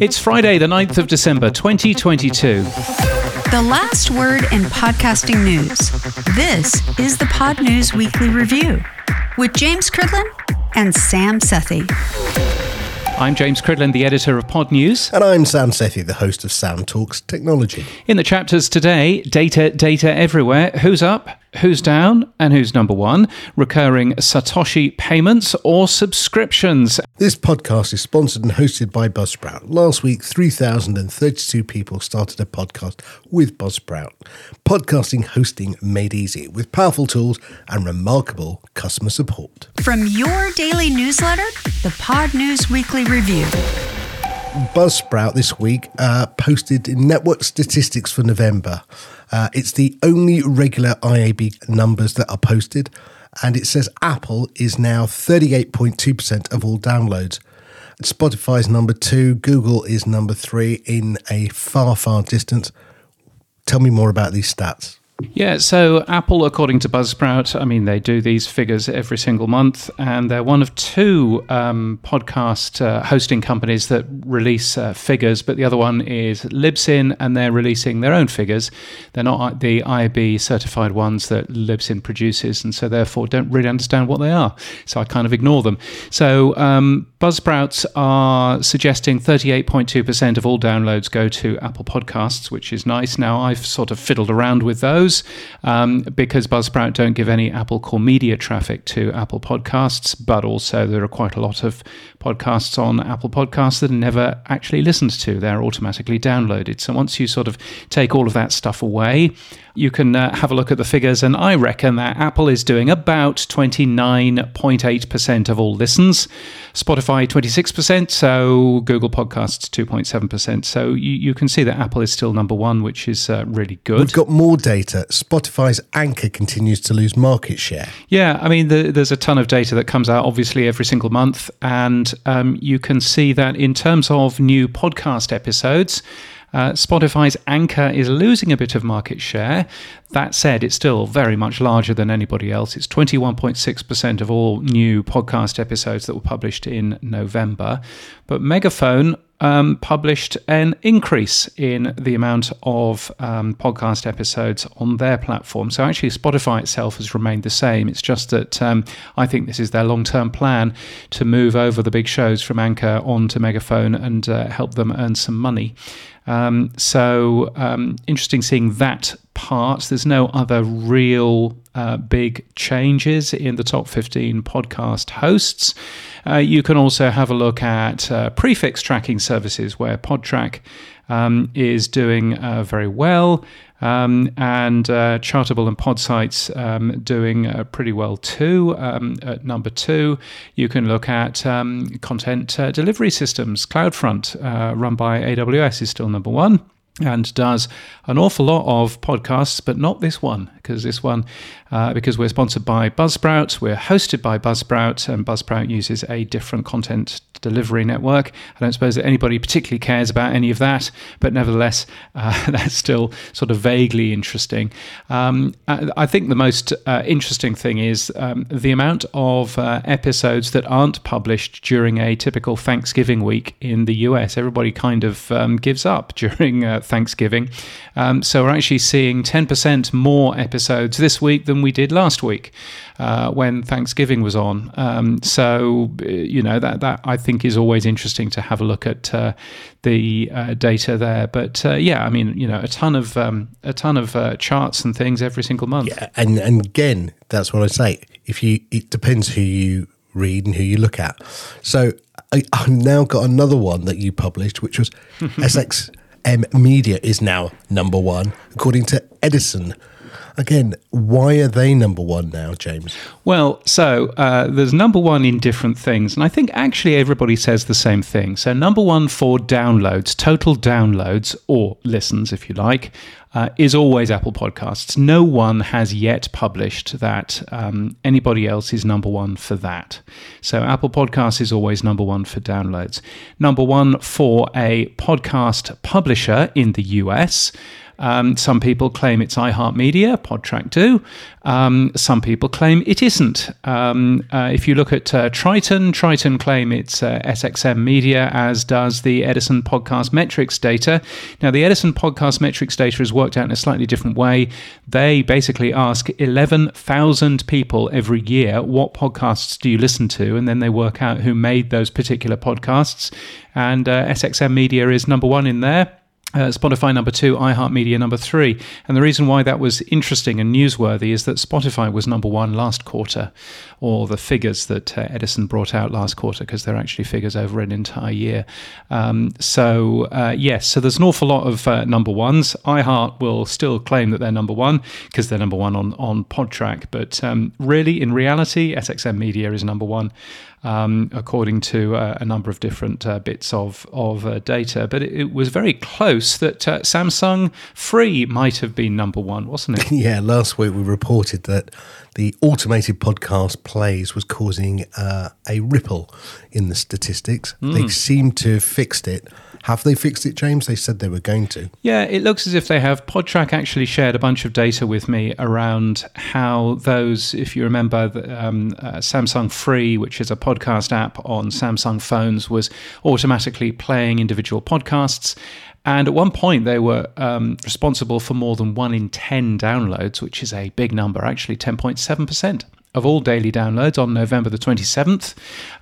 It's Friday, the 9th of December, 2022. The last word in podcasting news. This is the Pod News Weekly Review with James Cridland and Sam Sethi. I'm James Cridland, the editor of Pod News. And I'm Sam Sethi, the host of Sam Talks Technology. In the chapters today, data, data everywhere. Who's up? Who's down and who's number one? Recurring Satoshi payments or subscriptions? This podcast is sponsored and hosted by Buzzsprout. Last week, 3,032 people started a podcast with Buzzsprout. Podcasting hosting made easy with powerful tools and remarkable customer support. From your daily newsletter, the Pod News Weekly Review. Buzzsprout this week uh, posted network statistics for November. Uh, it's the only regular IAB numbers that are posted, and it says Apple is now 38.2% of all downloads. Spotify's number two, Google is number three in a far, far distance. Tell me more about these stats. Yeah, so Apple, according to Buzzsprout, I mean, they do these figures every single month, and they're one of two um, podcast uh, hosting companies that release uh, figures, but the other one is Libsyn, and they're releasing their own figures. They're not the IAB certified ones that Libsyn produces, and so therefore don't really understand what they are. So I kind of ignore them. So um, Buzzsprouts are suggesting 38.2% of all downloads go to Apple Podcasts, which is nice. Now, I've sort of fiddled around with those um, because Buzzsprout don't give any Apple Core Media traffic to Apple Podcasts, but also there are quite a lot of podcasts on Apple Podcasts that are never actually listened to. They're automatically downloaded. So once you sort of take all of that stuff away, you can uh, have a look at the figures, and I reckon that Apple is doing about 29.8% of all listens, Spotify 26%, so Google Podcasts 2.7%. So you, you can see that Apple is still number one, which is uh, really good. We've got more data. Spotify's Anchor continues to lose market share. Yeah, I mean, the, there's a ton of data that comes out, obviously, every single month, and um, you can see that in terms of new podcast episodes. Uh, Spotify's Anchor is losing a bit of market share. That said, it's still very much larger than anybody else. It's 21.6% of all new podcast episodes that were published in November. But Megaphone um, published an increase in the amount of um, podcast episodes on their platform. So actually, Spotify itself has remained the same. It's just that um, I think this is their long term plan to move over the big shows from Anchor onto Megaphone and uh, help them earn some money. Um, so um, interesting seeing that part. There's no other real uh, big changes in the top 15 podcast hosts. Uh, you can also have a look at uh, prefix tracking services where Podtrac um, is doing uh, very well. Um, and uh, Chartable and Podsights um, doing uh, pretty well too. Um, at number two, you can look at um, content uh, delivery systems. CloudFront, uh, run by AWS, is still number one and does an awful lot of podcasts, but not this one, because this one, uh, because we're sponsored by Buzzsprout, we're hosted by Buzzsprout, and Buzzsprout uses a different content delivery network. I don't suppose that anybody particularly cares about any of that, but nevertheless, uh, that's still sort of vaguely interesting. Um, I, think the most uh, interesting thing is um, the amount of uh, episodes that aren't published during a typical Thanksgiving week in the US. Everybody kind of um, gives up during uh, Thanksgiving. Um, so we're actually seeing 10% more episodes this week than we did last week uh, when Thanksgiving was on. Um, so, uh, you know, that, that I think is always interesting to have a look at uh, the uh, data there. But uh, yeah, I mean, you know, a ton of um, a ton of uh, charts and things every single month. Yeah, and, and again, that's what I say. If you, it depends who you read and who you look at. So I, have now got another one that you published, which was SXM Media is now number one, according to Edison. Again, why are they number one now, James? Well, so uh, there's number one in different things, and I think actually everybody says the same thing. So, number one for downloads, total downloads, or listens, if you like, uh, is always Apple Podcasts. No one has yet published that um, anybody else is number one for that. So, Apple Podcasts is always number one for downloads. Number one for a podcast publisher in the US Um, some people claim it's iHeartMedia, Podtrac do. Um, some people claim it isn't. Um, uh, if you look at uh, Triton, Triton claim it's uh, SXM Media, as does the Edison Podcast Metrics data. Now, the Edison Podcast Metrics data is worked out in a slightly different way. They basically ask 11,000 people every year, what podcasts do you listen to? And then they work out who made those particular podcasts. And uh, SXM Media is number one in there. Uh, Spotify number two, iHeartMedia number three. And the reason why that was interesting and newsworthy is that Spotify was number one last quarter, or the figures that uh, Edison brought out last quarter, because they're actually figures over an entire year. Um, so, uh, yes, so there's an awful lot of uh, number ones. iHeart will still claim that they're number one because they're number one on, on Podtrac. But um, really, in reality, SXM Media is number one um, according to uh, a number of different uh, bits of of uh, data. But it, it, was very close that uh, Samsung Free might have been number one, wasn't it? yeah, last week we reported that the automated podcast plays was causing uh, a ripple in the statistics. Mm. They seem to have fixed it have they fixed it, James? They said they were going to. Yeah, it looks as if they have. Podtrac actually shared a bunch of data with me around how those, if you remember, the, um, uh, Samsung Free, which is a podcast app on Samsung phones, was automatically playing individual podcasts. And at one point, they were um, responsible for more than one in 10 downloads, which is a big number, actually 10.7% of all daily downloads on November the 27th.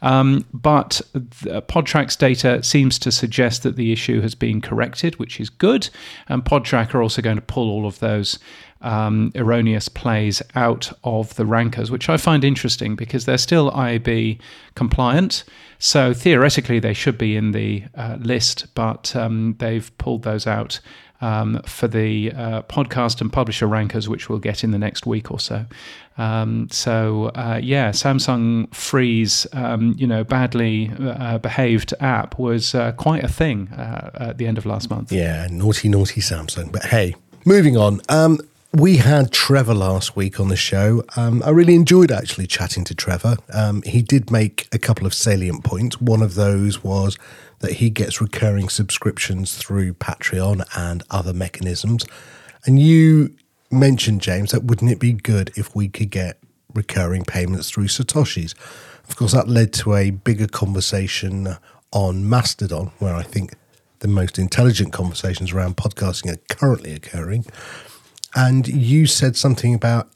Um, but Podtrac's data seems to suggest that the issue has been corrected, which is good. And Podtrac are also going to pull all of those um, erroneous plays out of the rankers, which I find interesting because they're still IAB compliant. So theoretically, they should be in the uh, list, but um, they've pulled those out um, for the uh, podcast and publisher rankers, which we'll get in the next week or so. Um, so uh, yeah, Samsung Free's, um, you know badly uh, behaved app was uh, quite a thing uh, at the end of last month. Yeah, naughty naughty Samsung. But hey, moving on. Um, we had Trevor last week on the show. Um, I really enjoyed actually chatting to Trevor. Um, he did make a couple of salient points. One of those was that he gets recurring subscriptions through Patreon and other mechanisms. And you mentioned, James, that wouldn't it be good if we could get recurring payments through Satoshis? Of course, that led to a bigger conversation on Mastodon, where I think the most intelligent conversations around podcasting are currently occurring. And you said something about,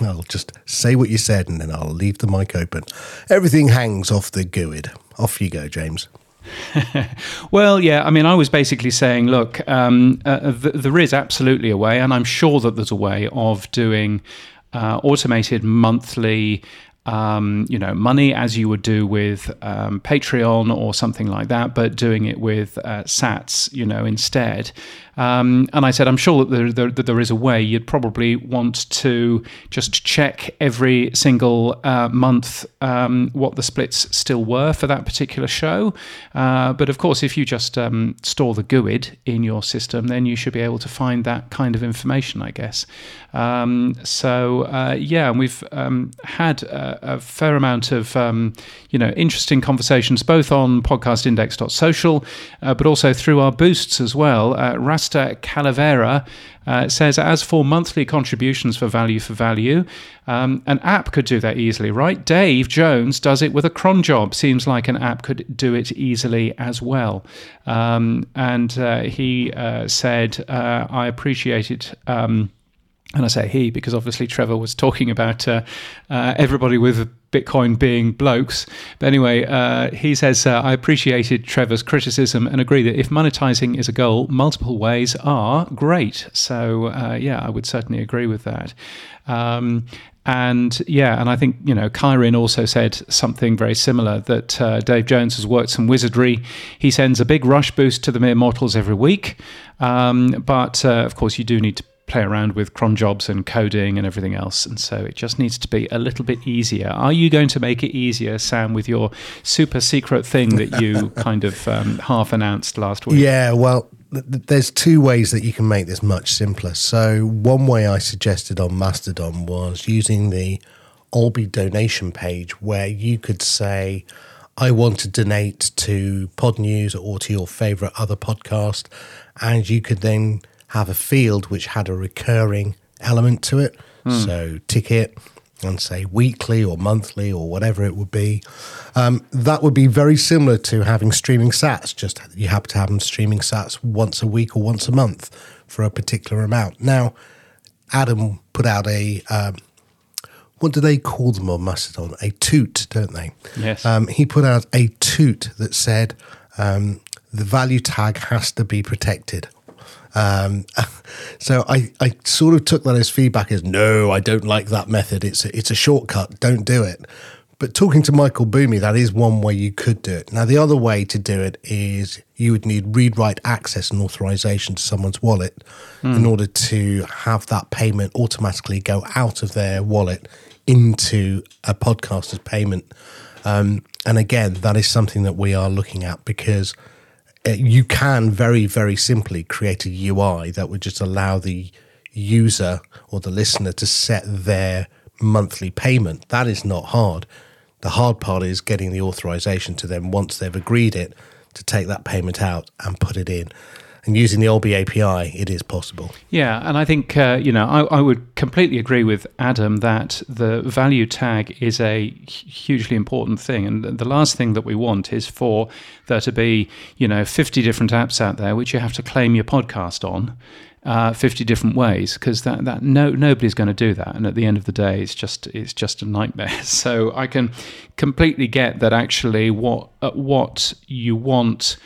well, just say what you said and then I'll leave the mic open. Everything hangs off the GUID. Off you go, James. well, yeah, I mean, I was basically saying, look, um, uh, th- there is absolutely a way, and I'm sure that there's a way of doing uh, automated monthly. Um, you know, money as you would do with um, Patreon or something like that, but doing it with uh, Sats, you know, instead. Um, and I said, I'm sure that there, there, there is a way. You'd probably want to just check every single uh, month um, what the splits still were for that particular show. Uh, but of course, if you just um, store the GUID in your system, then you should be able to find that kind of information, I guess. Um, so uh, yeah, we've um, had a, a, fair amount of um, you know interesting conversations both on podcastindex.social, uh, but also through our boosts as well. Uh, Rasta Calavera uh, says, as for monthly contributions for value for value, um, an app could do that easily, right? Dave Jones does it with a cron job. Seems like an app could do it easily as well. Um, and uh, he uh, said, uh, I appreciate it. Um, and I say he because obviously Trevor was talking about uh, uh, everybody with Bitcoin being blokes. But anyway, uh, he says, uh, I appreciated Trevor's criticism and agree that if monetizing is a goal, multiple ways are great. So, uh, yeah, I would certainly agree with that. Um, and yeah, and I think, you know, Kyrin also said something very similar that uh, Dave Jones has worked some wizardry. He sends a big rush boost to the mere mortals every week. Um, but uh, of course, you do need to play around with cron jobs and coding and everything else. And so it just needs to be a little bit easier. Are you going to make it easier, Sam, with your super secret thing that you kind of um, half announced last week? Yeah, well, th- there's two ways that you can make this much simpler. So, one way I suggested on Mastodon was using the Alby donation page where you could say, I want to donate to Pod News or to your favorite other podcast. And you could then have a field which had a recurring element to it. So ticket and say weekly or monthly or whatever it would be. Um, that would be very similar to having streaming sats. Just you have to have them streaming sats once a week or once a month for a particular amount. Now, Adam put out a um, what do they call them on Mastodon? A toot, don't they? Yes. Um, he put out a toot that said um, the value tag has to be protected. Um, so I, I sort of took that as feedback as no, I don't like that method. It's a, it's a shortcut. Don't do it. But talking to Michael Boomy, that is one way you could do it. Now, the other way to do it is you would need read write access and authorization to someone's wallet in order to have that payment automatically go out of their wallet into a podcaster's payment. Um, and again, that is something that we are looking at because Uh, you can very, very simply create a UI that would just allow the user or the listener to set their monthly payment. That is not hard. The hard part is getting the authorization to them once they've agreed it to take that payment out and put it in. And using the Alby API, it is possible. Yeah, and I think uh, you know I, I would completely agree with Adam that the value tag is a hugely important thing, and the last thing that we want is for there to be you know fifty different apps out there which you have to claim your podcast on. Uh, 50 different ways because that, that no nobody's going to do that and at the end of the day it's just it's just a nightmare so I can completely get that actually what uh, what you want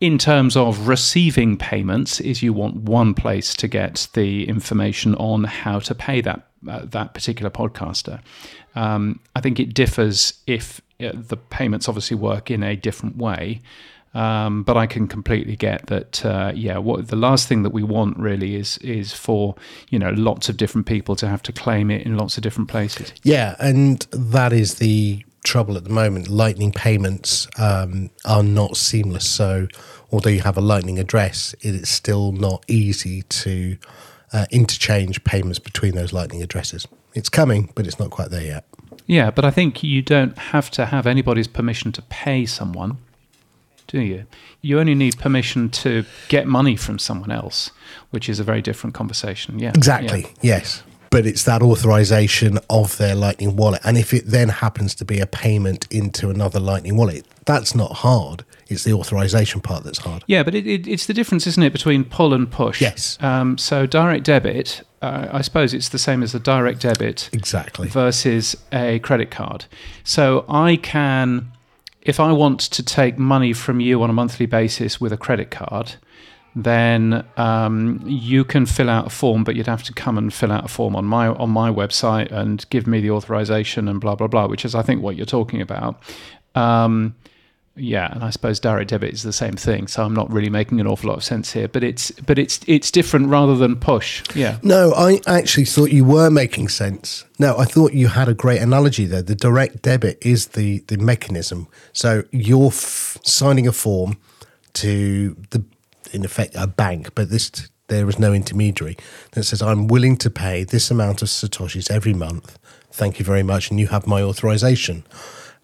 in terms of receiving payments is you want one place to get the information on how to pay that uh, that particular podcaster. Um, I think it differs if uh, the payments obviously work in a different way. Um, but I can completely get that. Uh, yeah, what the last thing that we want really is is for you know lots of different people to have to claim it in lots of different places. Yeah, and that is the trouble at the moment. Lightning payments um, are not seamless. So, although you have a Lightning address, it is still not easy to uh, interchange payments between those Lightning addresses. It's coming, but it's not quite there yet. Yeah, but I think you don't have to have anybody's permission to pay someone, do you? You only need permission to get money from someone else, which is a very different conversation. Yeah, Exactly, Yeah. yes. But it's that authorization of their Lightning wallet. And if it then happens to be a payment into another Lightning wallet, that's not hard. It's the authorization part that's hard. Yeah, but it, it, it's the difference, isn't it, between pull and push? Yes. Um, so direct debit, uh, I suppose it's the same as a direct debit Exactly. versus a credit card. So I can, if I want to take money from you on a monthly basis with a credit card, then um, you can fill out a form, but you'd have to come and fill out a form on my on my website and give me the authorization and blah blah blah, which is I think what you're talking about. Um, yeah, and I suppose direct debit is the same thing. So I'm not really making an awful lot of sense here, but it's but it's it's different rather than push. Yeah. No, I actually thought you were making sense. No, I thought you had a great analogy there. The direct debit is the the mechanism. So you're f- signing a form to the, in effect, a bank, but this there is no intermediary that says I'm willing to pay this amount of satoshis every month. Thank you very much, and you have my authorization.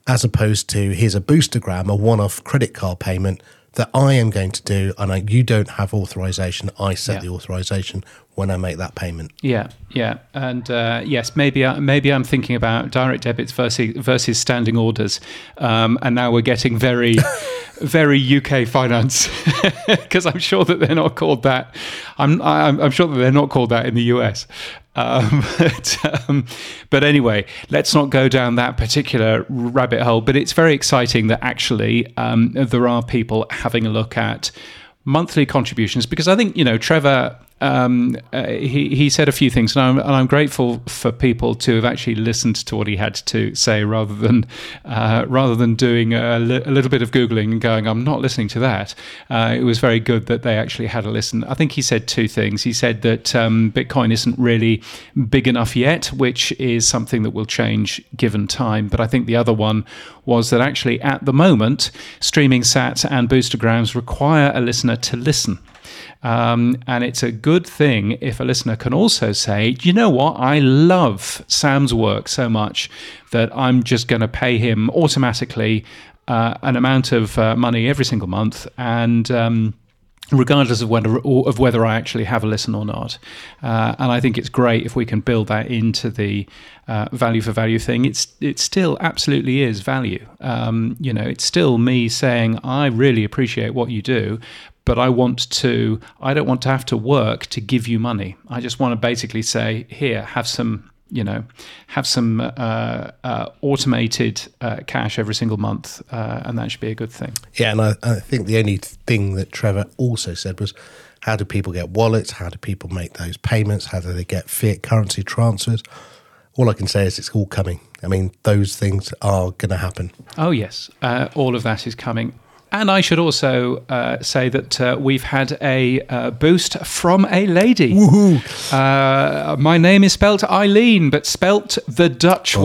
As opposed to here's a boostergram, a one-off credit card payment that I am going to do, and I, you don't have authorization. I set Yeah. the authorization when I make that payment. Yeah, yeah, and uh, yes, maybe I, maybe I'm thinking about direct debits versus versus standing orders, um, and now we're getting very, very UK finance because I'm sure that they're not called that. I'm I'm, I'm sure that they're not called that in the US. Um, but, um, but anyway, let's not go down that particular rabbit hole. But it's very exciting that actually um, there are people having a look at monthly contributions because I think you know Trevor. Um, uh, he he said a few things, and I'm, and I'm grateful for people to have actually listened to what he had to say, rather than uh, rather than doing a, li- a little bit of googling and going, I'm not listening to that. Uh, it was very good that they actually had a listen. I think he said two things. He said that um, Bitcoin isn't really big enough yet, which is something that will change given time. But I think the other one was that actually at the moment, streaming sats and boostergrams require a listener to listen. Um, and it's a good thing if a listener can also say, you know what, I love Sam's work so much that I'm just going to pay him automatically uh, an amount of uh, money every single month. And um, regardless of whether of whether I actually have a listen or not. Uh, and I think it's great if we can build that into the uh, value for value thing. It's it still absolutely is value. Um, you know, it's still me saying I really appreciate what you do. But I want to. I don't want to have to work to give you money. I just want to basically say, here, have some you know, have some uh, uh, automated uh, cash every single month, uh, and that should be a good thing. Yeah, and I, I, think the only thing that Trevor also said was, how do people get wallets? How do people make those payments? How do they get fiat currency transfers? All I can say is it's all coming. I mean, those things are going to happen. Oh yes, uh, all of that is coming. And I should also uh, say that uh, we've had a uh, boost from a lady. Uh, my name is spelt Eileen, but spelt the Dutch oh.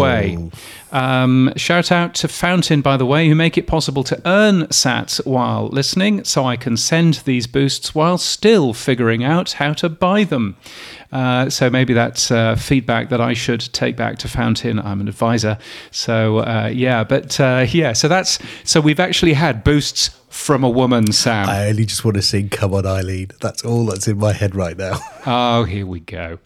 Um, shout out to Fountain, by the way, who make it possible to earn sats while listening, so I can send these boosts while still figuring out how to buy them. Uh, so maybe that's uh, feedback that I should take back to Fountain. I'm an advisor, so uh, yeah. But uh, yeah, so that's so we've actually had boosts from a woman, Sam. I only just want to sing "Come On, Eileen." That's all that's in my head right now. oh, here we go.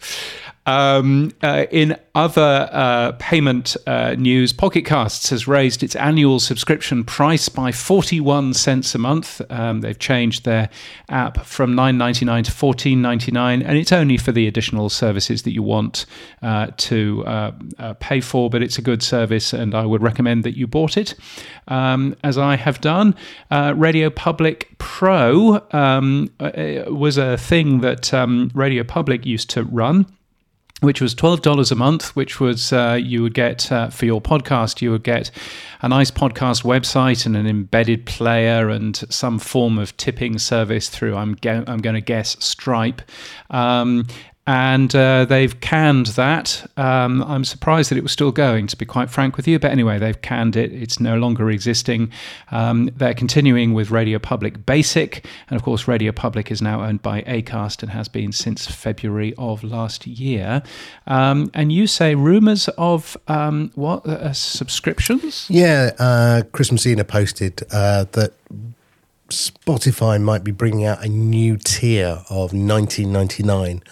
Um, uh, in other uh, payment uh, news, Pocket Casts has raised its annual subscription price by 41 cents a month. Um, they've changed their app from 9.99 to 14.99, and it's only for the additional services that you want uh, to uh, uh, pay for, but it's a good service, and I would recommend that you bought it, um, as I have done. Radio Public Pro um, was a thing that um, Radio Public used to run which was $12 a month, which was uh, you would get uh, for your podcast, you would get a nice podcast website and an embedded player and some form of tipping service through, I'm, I'm going to guess, Stripe. Um, and uh, they've canned that. Um, I'm surprised that it was still going, to be quite frank with you. But anyway, they've canned it. It's no longer existing. Um, they're continuing with Radio Public Basic. And of course, Radio Public is now owned by ACAST and has been since February of last year. Um, and you say rumors of um, what? Uh, subscriptions? Yeah. Uh, Chris Messina posted uh, that Spotify might be bringing out a new tier of 1999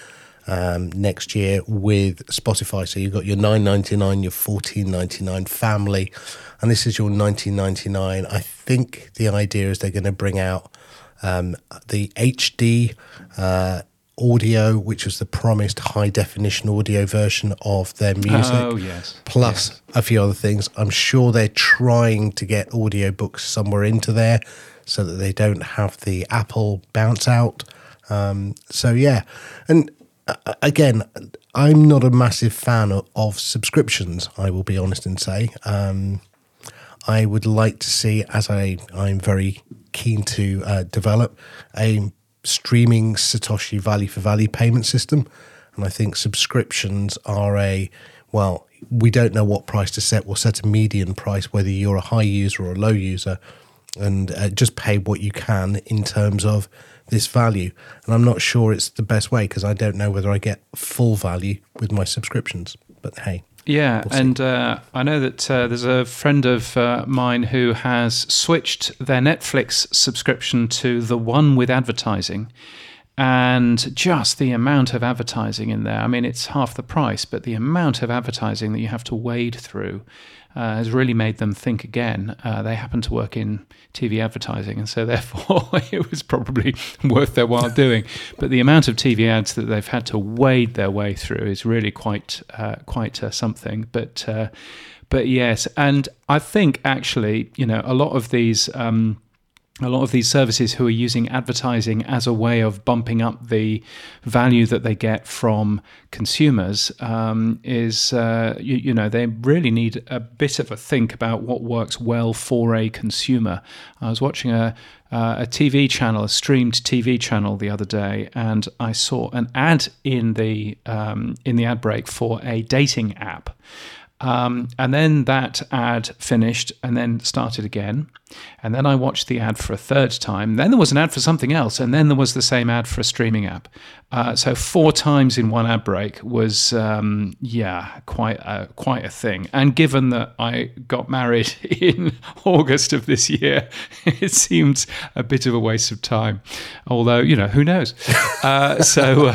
um, next year with Spotify. So you've got your nine ninety nine, your fourteen ninety nine family, and this is your nineteen ninety nine. I think the idea is they're going to bring out um, the HD. Uh, audio, which was the promised high definition audio version of their music. Oh, yes. Plus yes. a few other things. I'm sure they're trying to get audiobooks somewhere into there so that they don't have the Apple bounce out. Um, so, yeah. And again, I'm not a massive fan of, of, subscriptions. I will be honest and say, um, I would like to see, as I I'm very keen to uh, develop a streaming Satoshi value for value payment system, and I think subscriptions are a well. We don't know what price to set. We'll set a median price, whether you're a high user or a low user, and uh, just pay what you can in terms of this value. And I'm not sure it's the best way because I don't know whether I get full value with my subscriptions. But hey. Yeah, we'll and uh, I know that uh, there's a friend of uh, mine who has switched their Netflix subscription to the one with advertising. And just the amount of advertising in there. I mean, it's half the price, but the amount of advertising that you have to wade through uh, has really made them think again. Uh, they happen to work in TV advertising, and so therefore it was probably worth their while doing. But the amount of TV ads that they've had to wade their way through is really quite uh, quite uh, something. But uh, but yes, and I think actually, you know, a lot of these. Um, a lot of these services who are using advertising as a way of bumping up the value that they get from consumers um, is, uh, you, you, know, they really need a bit of a think about what works well for a consumer. I was watching a, uh, a TV channel, a streamed TV channel, the other day, and I saw an ad in the um, in the ad break for a dating app. Um, and then that ad finished and then started again. And then I watched the ad for a third time. Then there was an ad for something else. And then there was the same ad for a streaming app. Uh, so four times in one ad break was, um, yeah, quite a, quite a thing. And given that I got married in August of this year, it seems a bit of a waste of time. Although, you know, who knows? Uh, so,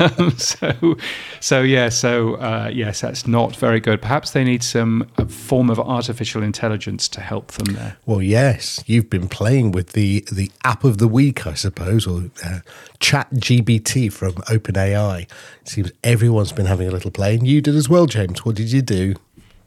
um, so, so yeah. So uh, yes, that's not very good. Perhaps they need some form of artificial intelligence to help them there. Well, yes, you've been playing with the the app of the week, I suppose, or uh, Chat GPT from OpenAI. It seems everyone's been having a little play, and you did as well, James. What did you do?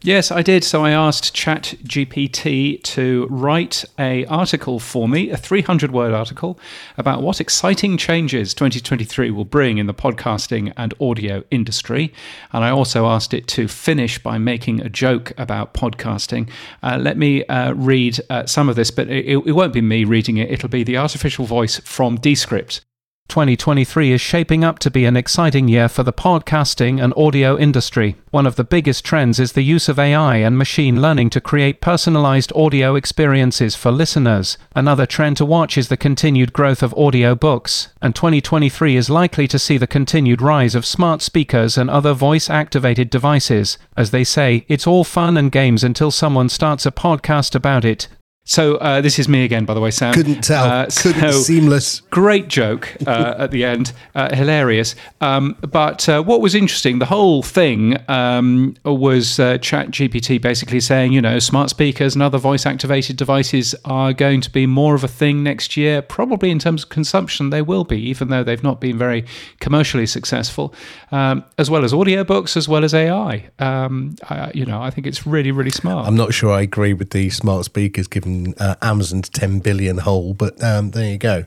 Yes, I did. So I asked ChatGPT to write a article for me, a 300 word article about what exciting changes 2023 will bring in the podcasting and audio industry. And I also asked it to finish by making a joke about podcasting. Uh, let me uh, read uh, some of this, but it, it won't be me reading it. It'll be the artificial voice from Descript. 2023 is shaping up to be an exciting year for the podcasting and audio industry. One of the biggest trends is the use of AI and machine learning to create personalized audio experiences for listeners. Another trend to watch is the continued growth of audio books, and 2023 is likely to see the continued rise of smart speakers and other voice activated devices. As they say, it's all fun and games until someone starts a podcast about it. So uh, this is me again, by the way, Sam. Couldn't tell. Uh, Couldn't seamless. Great joke uh, at the end, uh, hilarious. Um, but uh, what was interesting, the whole thing um, was uh, Chat GPT basically saying, you know, smart speakers and other voice-activated devices are going to be more of a thing next year. Probably in terms of consumption, they will be, even though they've not been very commercially successful, um, as well as audiobooks, as well as AI. Um, I, you know, I think it's really, really smart. I'm not sure I agree with the smart speakers given uh, Amazon's 10 billion hole, but um, there you go.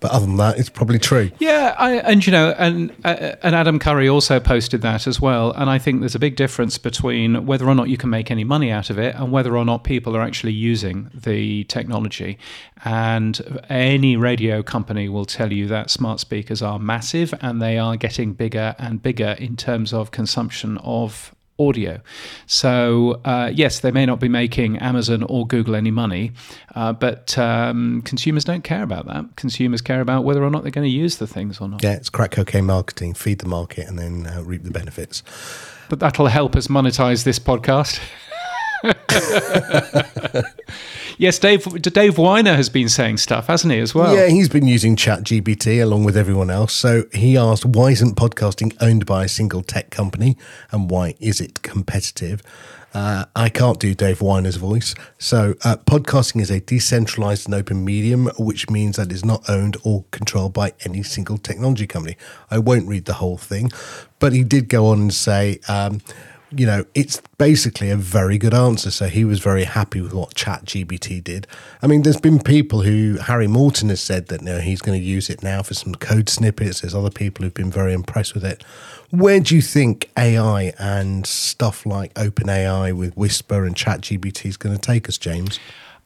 But other than that, it's probably true. Yeah, I, and you know, and uh, and Adam Curry also posted that as well. And I think there's a big difference between whether or not you can make any money out of it and whether or not people are actually using the technology. And any radio company will tell you that smart speakers are massive and they are getting bigger and bigger in terms of consumption of audio. So, uh, yes, they may not be making Amazon or Google any money, uh, but um, consumers don't care about that. Consumers care about whether or not they're going to use the things or not. Yeah, it's crack cocaine marketing, feed the market, and then uh, reap the benefits. But that'll help us monetize this podcast. yes, Dave. Dave Winer has been saying stuff, hasn't he, as well? Yeah, he's been using Chat GPT along with everyone else. So he asked, "Why isn't podcasting owned by a single tech company, and why is it competitive?" Uh, I can't do Dave Winer's voice. So, uh, podcasting is a decentralized and open medium, which means that it's not owned or controlled by any single technology company. I won't read the whole thing, but he did go on and say, um, you know, it's basically a very good answer. So he was very happy with what Chat GPT did. I mean, there's been people who, Harry Morton has said that you know, he's going to use it now for some code snippets. There's other people who've been very impressed with it. Where do you think AI and stuff like OpenAI with Whisper and Chat GPT is going to take us, James?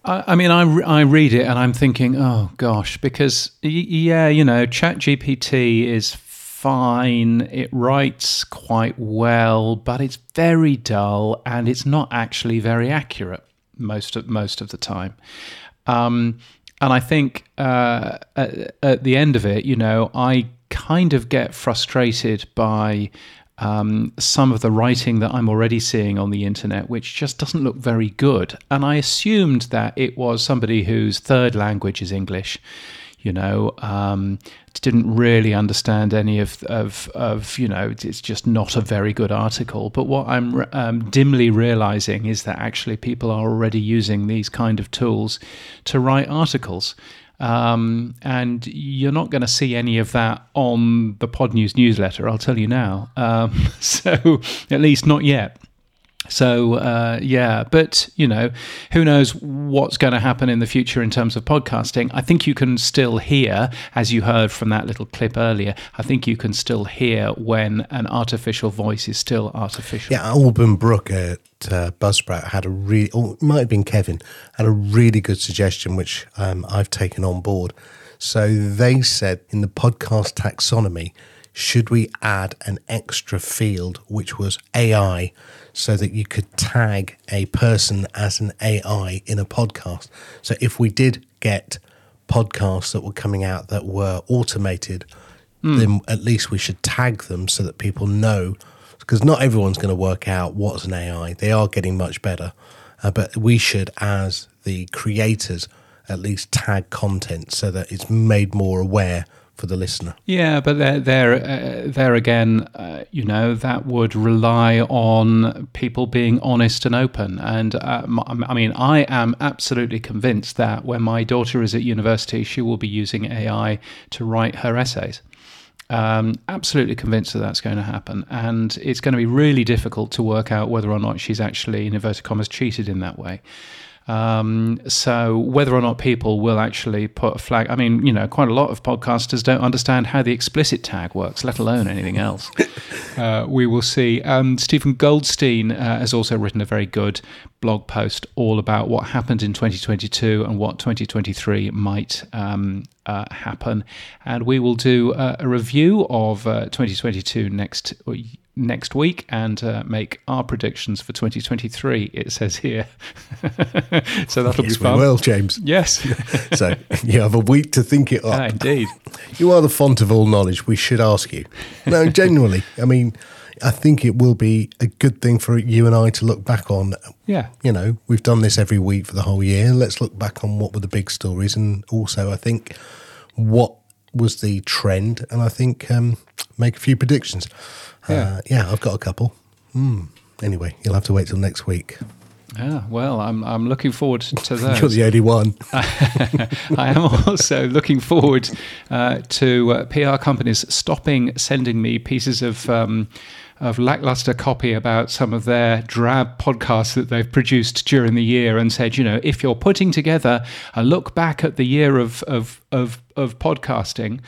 I, mean, I, I read it and I'm thinking, oh gosh, because yeah, you know, Chat GPT is fine. It writes quite well, but it's very dull and it's not actually very accurate most of most of the time. Um, and I think uh, at, at, the end of it, you know, I kind of get frustrated by um, some of the writing that I'm already seeing on the internet, which just doesn't look very good. And I assumed that it was somebody whose third language is English you know, um, didn't really understand any of, of, of, you know, it's just not a very good article. But what I'm um, dimly realizing is that actually people are already using these kind of tools to write articles. Um, and you're not going to see any of that on the Pod News newsletter, I'll tell you now. Um, so, at least not yet. So uh, yeah, but you know, who knows what's going to happen in the future in terms of podcasting? I think you can still hear, as you heard from that little clip earlier. I think you can still hear when an artificial voice is still artificial. Yeah, Alban Brooke at uh, Buzzsprout had a really, or it might have been Kevin, had a really good suggestion which um, I've taken on board. So they said in the podcast taxonomy, should we add an extra field which was AI so that you could tag a person as an AI in a podcast? So if we did get podcasts that were coming out that were automated, then at least we should tag them so that people know. Because not everyone's going to work out what's an AI. They are getting much better. Uh, but we should, as the creators, at least tag content so that it's made more aware for the listener. Yeah, but there, there, uh, there again, uh, you know, that would rely on people being honest and open. And uh, I mean, I am absolutely convinced that when my daughter is at university, she will be using AI to write her essays. Um, absolutely convinced that that's going to happen, and it's going to be really difficult to work out whether or not she's actually, in inverted commas, cheated in that way. Um, so whether or not people will actually put a flag, I mean, you know, quite a lot of podcasters don't understand how the explicit tag works, let alone anything else. uh, we will see. Um, Stephen Goldstein uh, has also written a very good blog post all about what happened in 2022 and what 2023 might um, uh, happen. And we will do uh, a review of uh, 2022 next next week and uh, make our predictions for 2023. It says here, so that'll Yes, be we fun. will, James. Yes, So you have a week to think it up. Ah, indeed. You are the font of all knowledge. We should ask you. No, genuinely. I mean, I think it will be a good thing for you and I to look back on. Yeah. You know, we've done this every week for the whole year. Let's look back on what were the big stories, and also, I think what was the trend, and I think um, make a few predictions. Yeah. Uh, yeah, I've got a couple. Hmm. Anyway, you'll have to wait till next week. Yeah, well, I'm I'm looking forward to those. You're the only one. I am also looking forward uh, to uh, PR companies stopping sending me pieces of. Um, of lackluster copy about some of their drab podcasts that they've produced during the year and said, you know, if you're putting together a look back at the year of of of, of podcasting,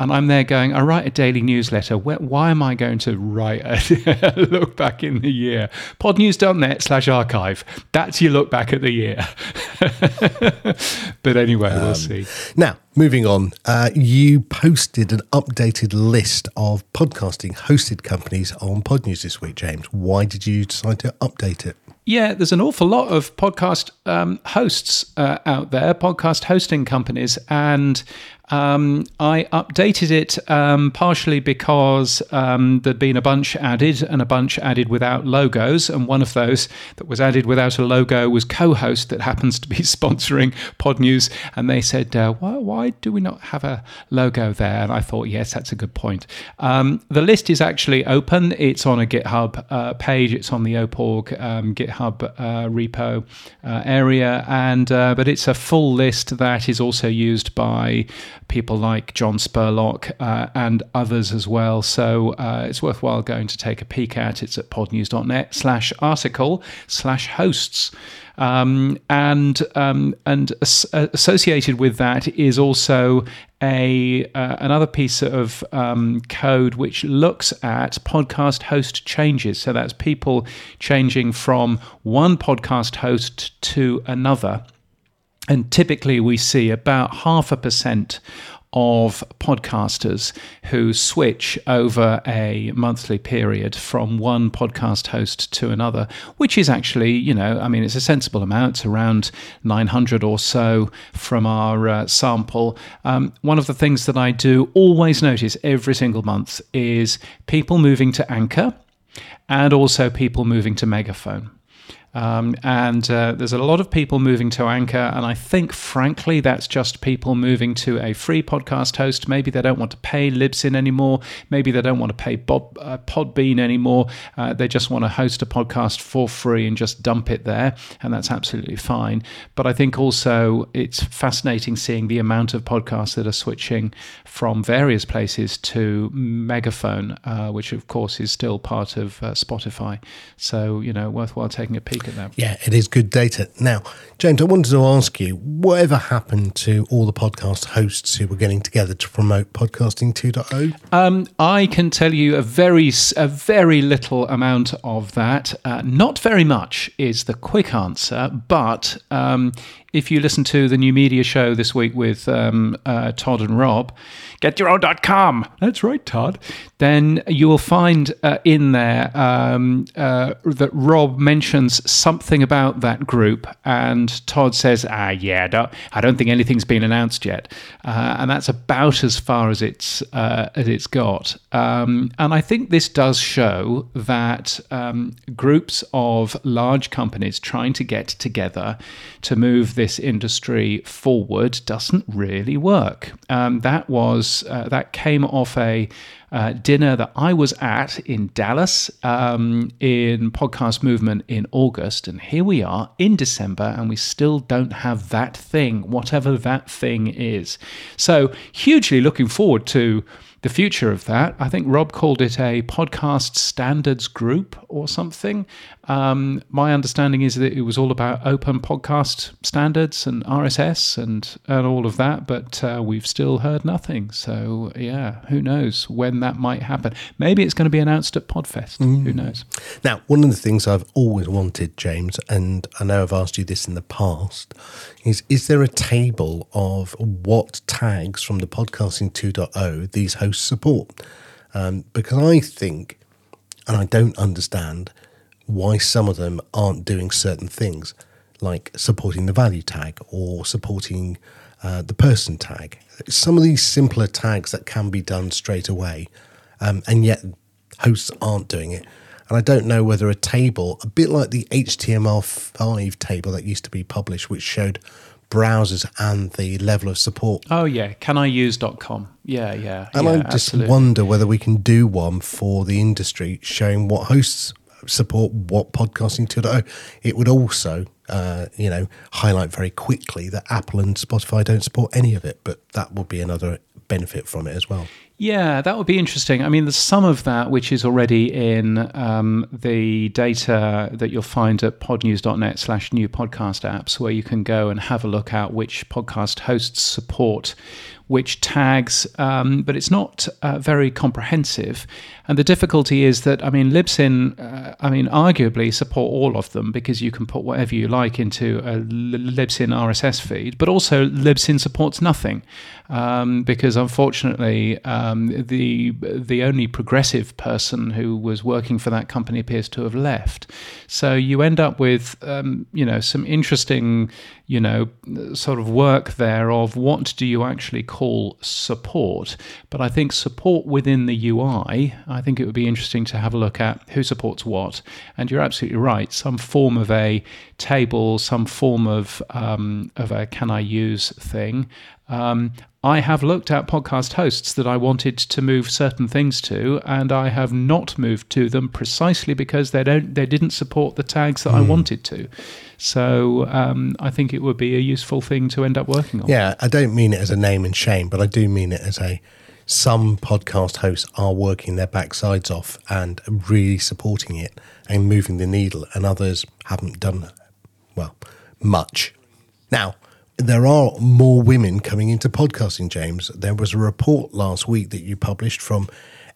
and I'm there going, I write a daily newsletter. Where, why am I going to write a look back in the year? Podnews.net slash archive. That's your look back at the year. but anyway, we'll see. Now, moving on, uh, you posted an updated list of podcasting hosted companies on Podnews this week, James. Why did you decide to update it? Yeah, there's an awful lot of podcast um, hosts uh, out there, podcast hosting companies, and um, I updated it um, partially because um, there'd been a bunch added and a bunch added without logos, and one of those that was added without a logo was co-host that happens to be sponsoring Pod News, and they said, uh, why, "Why do we not have a logo there?" And I thought, yes, that's a good point. Um, the list is actually open; it's on a GitHub uh, page, it's on the OPAWG um, GitHub uh, repo uh, area, and uh, but it's a full list that is also used by people like John Spurlock uh, and others as well. So uh, it's worthwhile going to take a peek at. It's at podnews.net slash article slash hosts. Um, and um, and as- associated with that is also a uh, another piece of um, code which looks at podcast host changes. So that's people changing from one podcast host to another. And typically, we see about half a percent of podcasters who switch over a monthly period from one podcast host to another, which is actually, you know, I mean, it's a sensible amount. It's around 900 or so from our uh, sample. Um, one of the things that I do always notice every single month is people moving to Anchor and also people moving to Megaphone. Um, and uh, there's a lot of people moving to Anchor, and I think, frankly, that's just people moving to a free podcast host. Maybe they don't want to pay Libsyn anymore. Maybe they don't want to pay Bob, uh, Podbean anymore. Uh, they just want to host a podcast for free and just dump it there, and that's absolutely fine. But I think also it's fascinating seeing the amount of podcasts that are switching from various places to Megaphone, uh, which of course is still part of uh, Spotify. So you know, worthwhile taking a peek at that. Yeah, it is good data. Now, James, I wanted to ask you, whatever happened to all the podcast hosts who were getting together to promote Podcasting 2.0? Um, I can tell you a very, a very little amount of that. Uh, not very much is the quick answer, but um, if you listen to the new media show this week with um, uh, Todd and Rob, getyourown.com. That's right, Todd. Then you will find uh, in there um, uh, that Rob mentions something about that group, and Todd says, "Ah, yeah, don't, I don't think anything's been announced yet," uh, and that's about as far as it's uh, as it's got. Um, and I think this does show that um, groups of large companies trying to get together to move this industry forward doesn't really work. Um, that was uh, that came off a uh, dinner that I was at in Dallas um, in Podcast Movement in August. And here we are in December, and we still don't have that thing, whatever that thing is. So, hugely looking forward to the future of that. I think Rob called it a podcast standards group or something. Um, my understanding is that it was all about open podcast standards and RSS and, and all of that, but uh, we've still heard nothing. So, yeah, who knows when that might happen? Maybe it's going to be announced at Podfest. Mm. Who knows? Now, one of the things I've always wanted, James, and I know I've asked you this in the past, is is there a table of what tags from the podcasting 2.0 these hosts support? Um, because I think, and I don't understand why some of them aren't doing certain things, like supporting the value tag or supporting uh, the person tag. Some of these simpler tags that can be done straight away, um, and yet hosts aren't doing it. And I don't know whether a table, a bit like the HTML5 table that used to be published, which showed browsers and the level of support. Oh, yeah. Can I use.com? Yeah, yeah. And yeah, I just absolutely. wonder whether we can do one for the industry showing what hosts support what podcasting 2.0. It would also, uh, you know, highlight very quickly that Apple and Spotify don't support any of it, but that would be another benefit from it as well. Yeah, that would be interesting. I mean, there's some of that which is already in um, the data that you'll find at podnews.net slash new podcast apps, where you can go and have a look at which podcast hosts support which tags, um, but it's not uh, very comprehensive. And the difficulty is that, I mean, Libsyn, uh, I mean, arguably support all of them because you can put whatever you like into a Libsyn RSS feed, but also Libsyn supports nothing um, because unfortunately, um, the the only progressive person who was working for that company appears to have left. So you end up with, um, you know, some interesting, you know, sort of work there of what do you actually call support. But I think support within the UI, I think it would be interesting to have a look at who supports what. And you're absolutely right. Some form of a table, some form of um, of a can I use thing. Um, I have looked at podcast hosts that I wanted to move certain things to, and I have not moved to them precisely because they don't they didn't support the tags that mm. I hmm. wanted to. So um, I think it would be a useful thing to end up working on. Yeah, I don't mean it as a name and shame, but I do mean it as a some podcast hosts are working their backsides off and really supporting it and moving the needle, and others haven't done well much. Now there are more women coming into podcasting, James. There was a report last week that you published from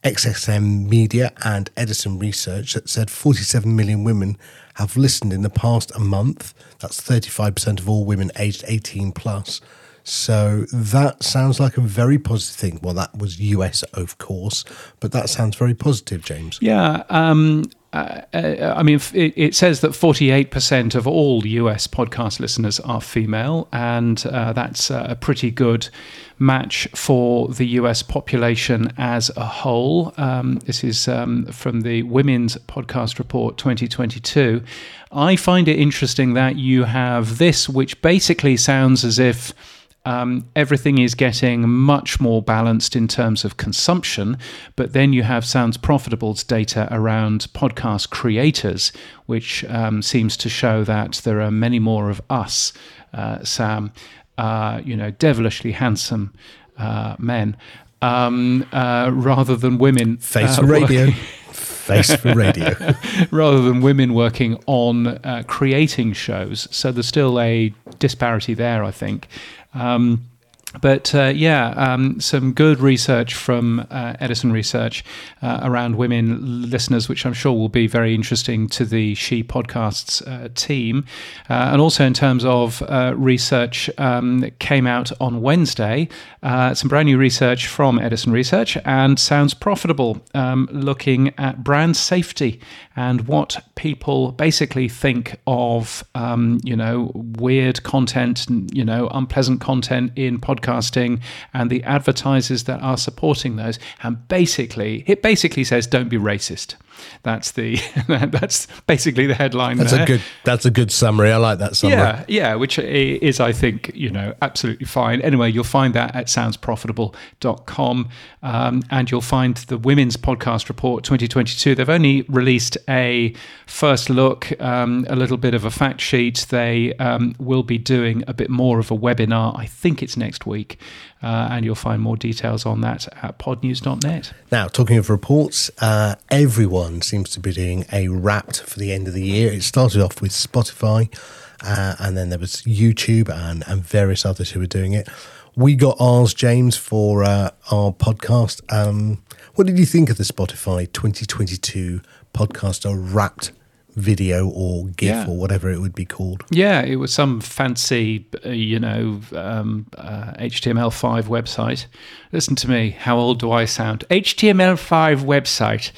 SXM Media and Edison Research that said 47 million women have listened in the past a month. That's 35% of all women aged 18 plus. So that sounds like a very positive thing. Well, that was US, of course, but that sounds very positive, James. Yeah. Um, uh, uh, I mean, it, says that 48% of all US podcast listeners are female, and uh, that's a pretty good match for the US population as a whole. Um, this is um, from the Women's Podcast Report 2022. I find it interesting that you have this, which basically sounds as if um, everything is getting much more balanced in terms of consumption. But then you have Sounds Profitable's data around podcast creators, which um, seems to show that there are many more of us, uh, Sam, uh, you know, devilishly handsome uh, men. Um, uh, rather than women. Face for uh, radio. Face for radio. rather than women working on uh, creating shows. So there's still a disparity there, I think. Um, but uh, yeah, um, some good research from uh, Edison Research uh, around women listeners, which I'm sure will be very interesting to the She Podcasts uh, team. Uh, and also in terms of uh, research um, that came out on Wednesday, some brand new research from Edison Research and sounds profitable, um, looking at brand safety and what people basically think of, um, you know, weird content, you know, unpleasant content in podcasting and the advertisers that are supporting those. And basically, it basically says, don't be racist. That's the that's basically the headline. That's there. a good that's a good summary. I like that summary. Yeah, yeah, which is I think you know absolutely fine. Anyway, you'll find that at soundsprofitable.com, um, and you'll find the Women's Podcast Report 2022. They've only released a first look, um, a little bit of a fact sheet. They um, will be doing a bit more of a webinar. I think it's next week, uh, and you'll find more details on that at podnews.net. Now, talking of reports, uh, everyone seems to be doing a wrapped for the end of the year. It started off with Spotify, uh, and then there was YouTube and, and various others who were doing it. We got ours, James, for uh, our podcast. Um, what did you think of the Spotify 2022 podcast or wrapped video or GIF yeah. or whatever it would be called. Yeah, it was some fancy, uh, you know, um, uh, HTML5 website. Listen to me, how old do I sound? HTML5 website.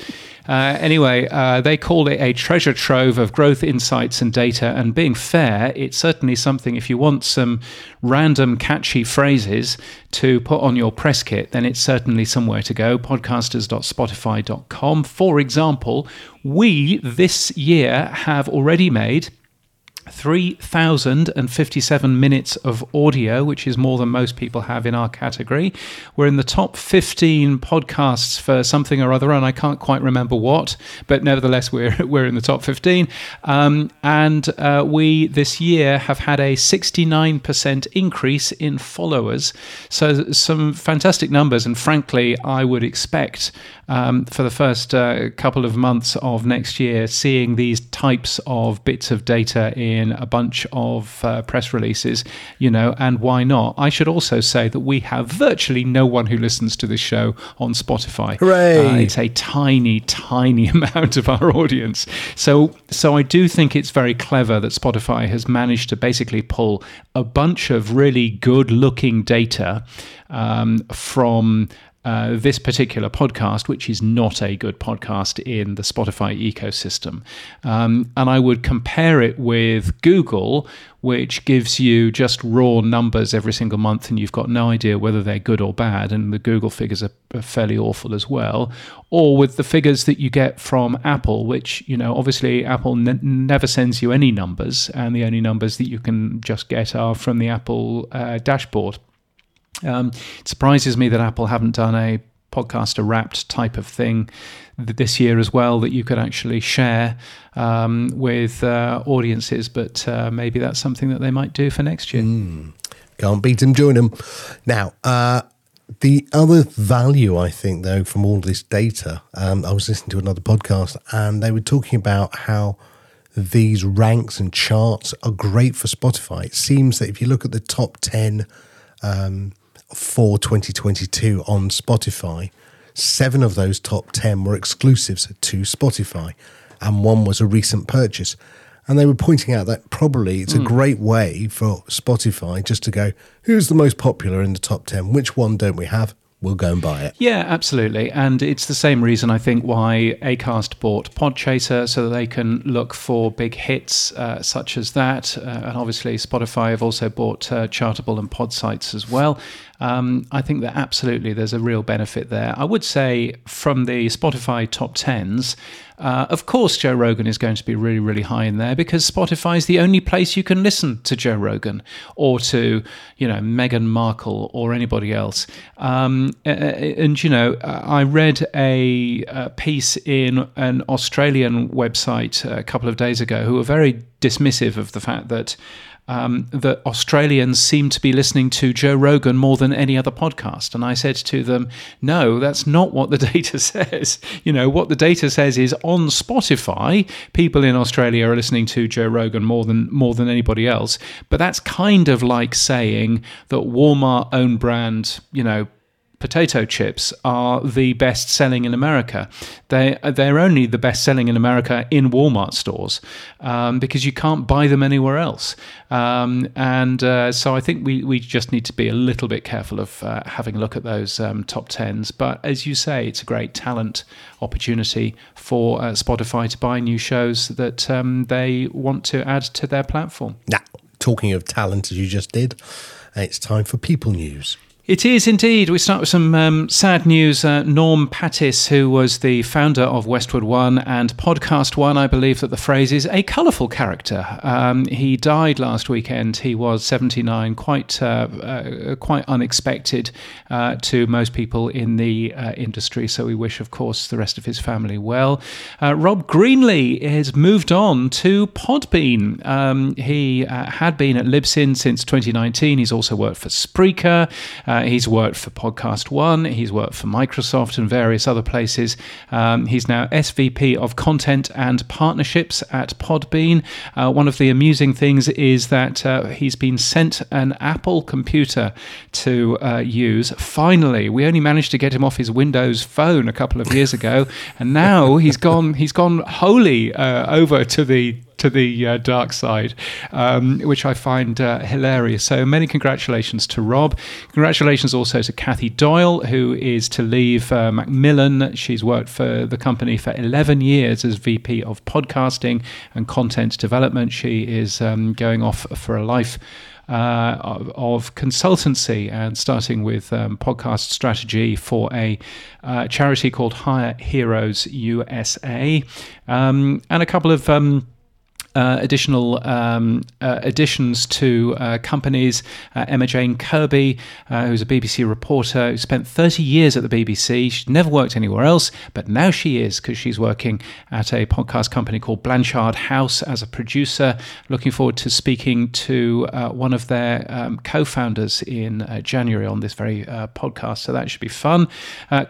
Uh, anyway, uh, they call it a treasure trove of growth insights and data. And being fair, it's certainly something, if you want some random catchy phrases to put on your press kit, then it's certainly somewhere to go. Podcasters.spotify.com. For example, we this year have already made 3,057 minutes of audio, which is more than most people have in our category. We're in the top 15 podcasts for something or other, and I can't quite remember what, but nevertheless, we're, we're in the top 15. Um, and uh, we this year have had a 69% increase in followers. So, some fantastic numbers, and frankly, I would expect um, for the first uh, couple of months of next year, seeing these types of bits of data in a bunch of uh, press releases, you know, and why not? I should also say that we have virtually no one who listens to this show on Spotify. Hooray! Uh, it's a tiny, tiny amount of our audience. So, so I do think it's very clever that Spotify has managed to basically pull a bunch of really good-looking data um, from uh, this particular podcast, which is not a good podcast in the Spotify ecosystem. Um, and I would compare it with Google, which gives you just raw numbers every single month, and you've got no idea whether they're good or bad. And the Google figures are, are fairly awful as well. Or with the figures that you get from Apple, which, you know, obviously Apple ne- never sends you any numbers, and the only numbers that you can just get are from the Apple uh, dashboard. Um, it surprises me that Apple haven't done a podcaster wrapped type of thing this year as well that you could actually share um, with uh, audiences, but uh, maybe that's something that they might do for next year. Mm. Can't beat them, join them. Now, uh, the other value, I think, though, from all this data, um, I was listening to another podcast and they were talking about how these ranks and charts are great for Spotify. It seems that if you look at the top 10 um, for 2022 on Spotify, seven of those top 10 were exclusives to Spotify, and one was a recent purchase. And they were pointing out that probably it's mm. a hmm. great way for Spotify just to go, who's the most popular in the top 10? Which one don't we have? We'll go and buy it. Yeah, absolutely. And it's the same reason I think why Acast bought Podchaser so that they can look for big hits uh, such as that. Uh, and obviously, Spotify have also bought uh, Chartable and Podsights as well. Um, I think that absolutely there's a real benefit there. I would say from the Spotify top tens, uh, of course, Joe Rogan is going to be really, really high in there because Spotify is the only place you can listen to Joe Rogan or to, you know, Meghan Markle or anybody else. Um, and, you know, I read a, a, piece in an Australian website a couple of days ago who were very dismissive of the fact that um, that Australians seem to be listening to Joe Rogan more than any other podcast. And I said to them, no, that's not what the data says. You know, what the data says is on Spotify, people in Australia are listening to Joe Rogan more than more than anybody else. But that's kind of like saying that Walmart own brand, you know, potato chips are the best selling in America. They they're only the best selling in America in Walmart stores um, because you can't buy them anywhere else. Um, and uh, so I think we we just need to be a little bit careful of uh, having a look at those um, top tens. But as you say, it's a great talent opportunity for uh, Spotify to buy new shows that um, they want to add to their platform. Now, talking of talent, as you just did, it's time for people news. It is indeed. We start with some um, sad news. Uh, Norm Pattiz, who was the founder of Westwood One and Podcast One, I believe that the phrase is a colourful character. Um, he died last weekend. He was 79, quite uh, uh, quite unexpected uh, to most people in the uh, industry. So we wish, of course, the rest of his family well. Uh, Rob Greenlee has moved on to Podbean. Um, he had been at Libsyn since 2019. He's also worked for Spreaker. Uh, he's worked for Podcast One, he's worked for Microsoft and various other places. Um, he's now SVP of Content and Partnerships at Podbean. Uh, one of the amusing things is that uh, he's been sent an Apple computer to uh, use. Finally, we only managed to get him off his Windows phone a couple of years ago, and now he's gone. He's gone wholly uh, over to the to the uh, dark side, um, which I find uh, hilarious. So many congratulations to Rob. Congratulations also to Kathy Doyle, who is to leave uh, Macmillan. She's worked for the company for 11 years as VP of podcasting and content development. She is um, going off for a life. Uh, of, consultancy and starting with um, podcast strategy for a uh, charity called Hire Heroes USA, um, and a couple of um, uh, additional um, uh, additions to uh, companies. Uh, Emma Jane Kirby, uh, who's a BBC reporter who spent 30 years at the BBC. She's never worked anywhere else, but now she is because she's working at a podcast company called Blanchard House as a producer. Looking forward to speaking to one of their um, co founders in January on this very podcast. So that should be fun.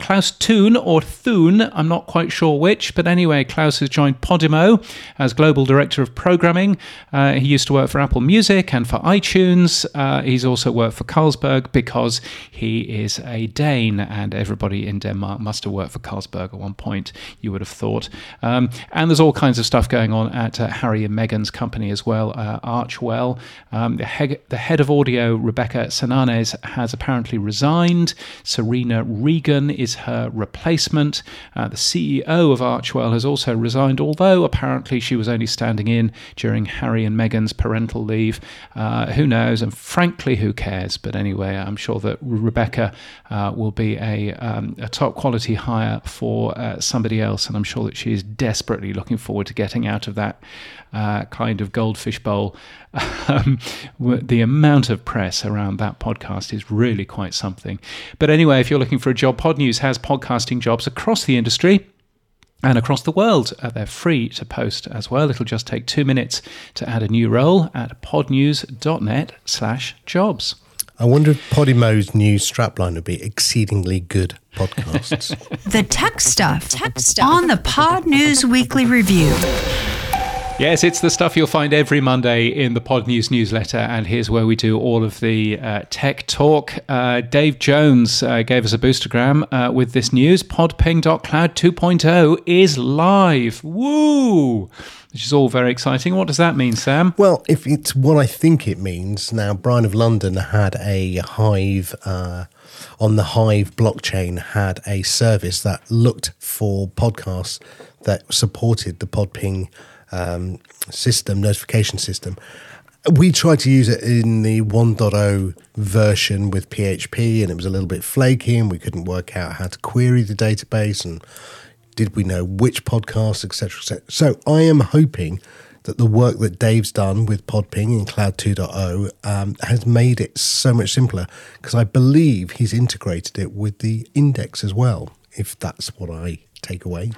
Klaus Thun, or Thun, I'm not quite sure which, but anyway, Klaus has joined Podimo as global director of programming. Uh, he used to work for Apple Music and for iTunes. Uh, he's also worked for Carlsberg because he is a Dane, and everybody in Denmark must have worked for Carlsberg at one point, you would have thought. Um, and there's all kinds of stuff going on at uh, Harry and Meghan's company as well, uh, Archewell. Um, the, he- the, head of audio, Rebecca Sananes, has apparently resigned. Serena Regan is her replacement. Uh, the CEO of Archewell has also resigned, although apparently she was only standing in during Harry and Meghan's parental leave. Uh, who knows? And frankly, who cares? But anyway, I'm sure that Rebecca uh, will be a, um, a, top quality hire for uh, somebody else. And I'm sure that she is desperately looking forward to getting out of that uh, kind of goldfish bowl. Um, the amount of press around that podcast is really quite something. But anyway, if you're looking for a job, Pod News has podcasting jobs across the industry and across the world. Uh, they're free to post as well. It'll just take two minutes to add a new role at podnews.net slash jobs. I wonder if Podimo's new strapline would be exceedingly good podcasts. the tech stuff, tech stuff on the Pod News Weekly Review. Yes, it's the stuff you'll find every Monday in the Pod News newsletter, and here's where we do all of the uh, tech talk. Uh, Dave Jones uh, gave us a boostergram uh, with this news. Podping.cloud 2.0 is live. Woo! Which is all very exciting. What does that mean, Sam? Well, if it's what I think it means, now Brian of London had a Hive uh, on the Hive blockchain had a service that looked for podcasts that supported the Podping um, system, notification system. We tried to use it in the 1.0 version with PHP, and it was a little bit flaky, and we couldn't work out how to query the database, and did we know which podcasts, etc., etc. So I am hoping that the work that Dave's done with Podping in Cloud 2.0 um, has made it so much simpler because I believe he's integrated it with the index as well, if that's what I take away.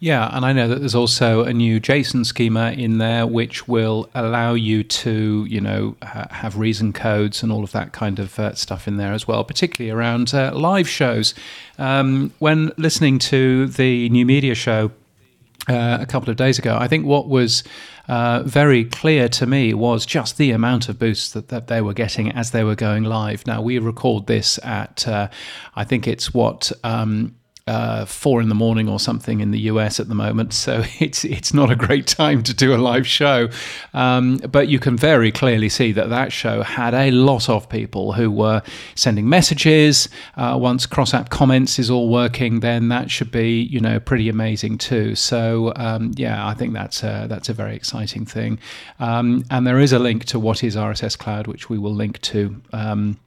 Yeah, and I know that there's also a new JSON schema in there which will allow you to, you know, ha- have reason codes and all of that kind of uh, stuff in there as well, particularly around uh, live shows. Um, when listening to the new media show uh, a couple of days ago, I think what was uh, very clear to me was just the amount of boosts that, that they were getting as they were going live. Now, we record this at, uh, I think it's what. Um, uh, four in the morning or something in the US at the moment, so it's it's not a great time to do a live show. Um, but you can very clearly see that that show had a lot of people who were sending messages. Uh, once cross app comments is all working, then that should be you know pretty amazing too. So um, yeah, I think that's a, that's a very exciting thing. Um, and there is a link to what is RSS Cloud, which we will link to. Um,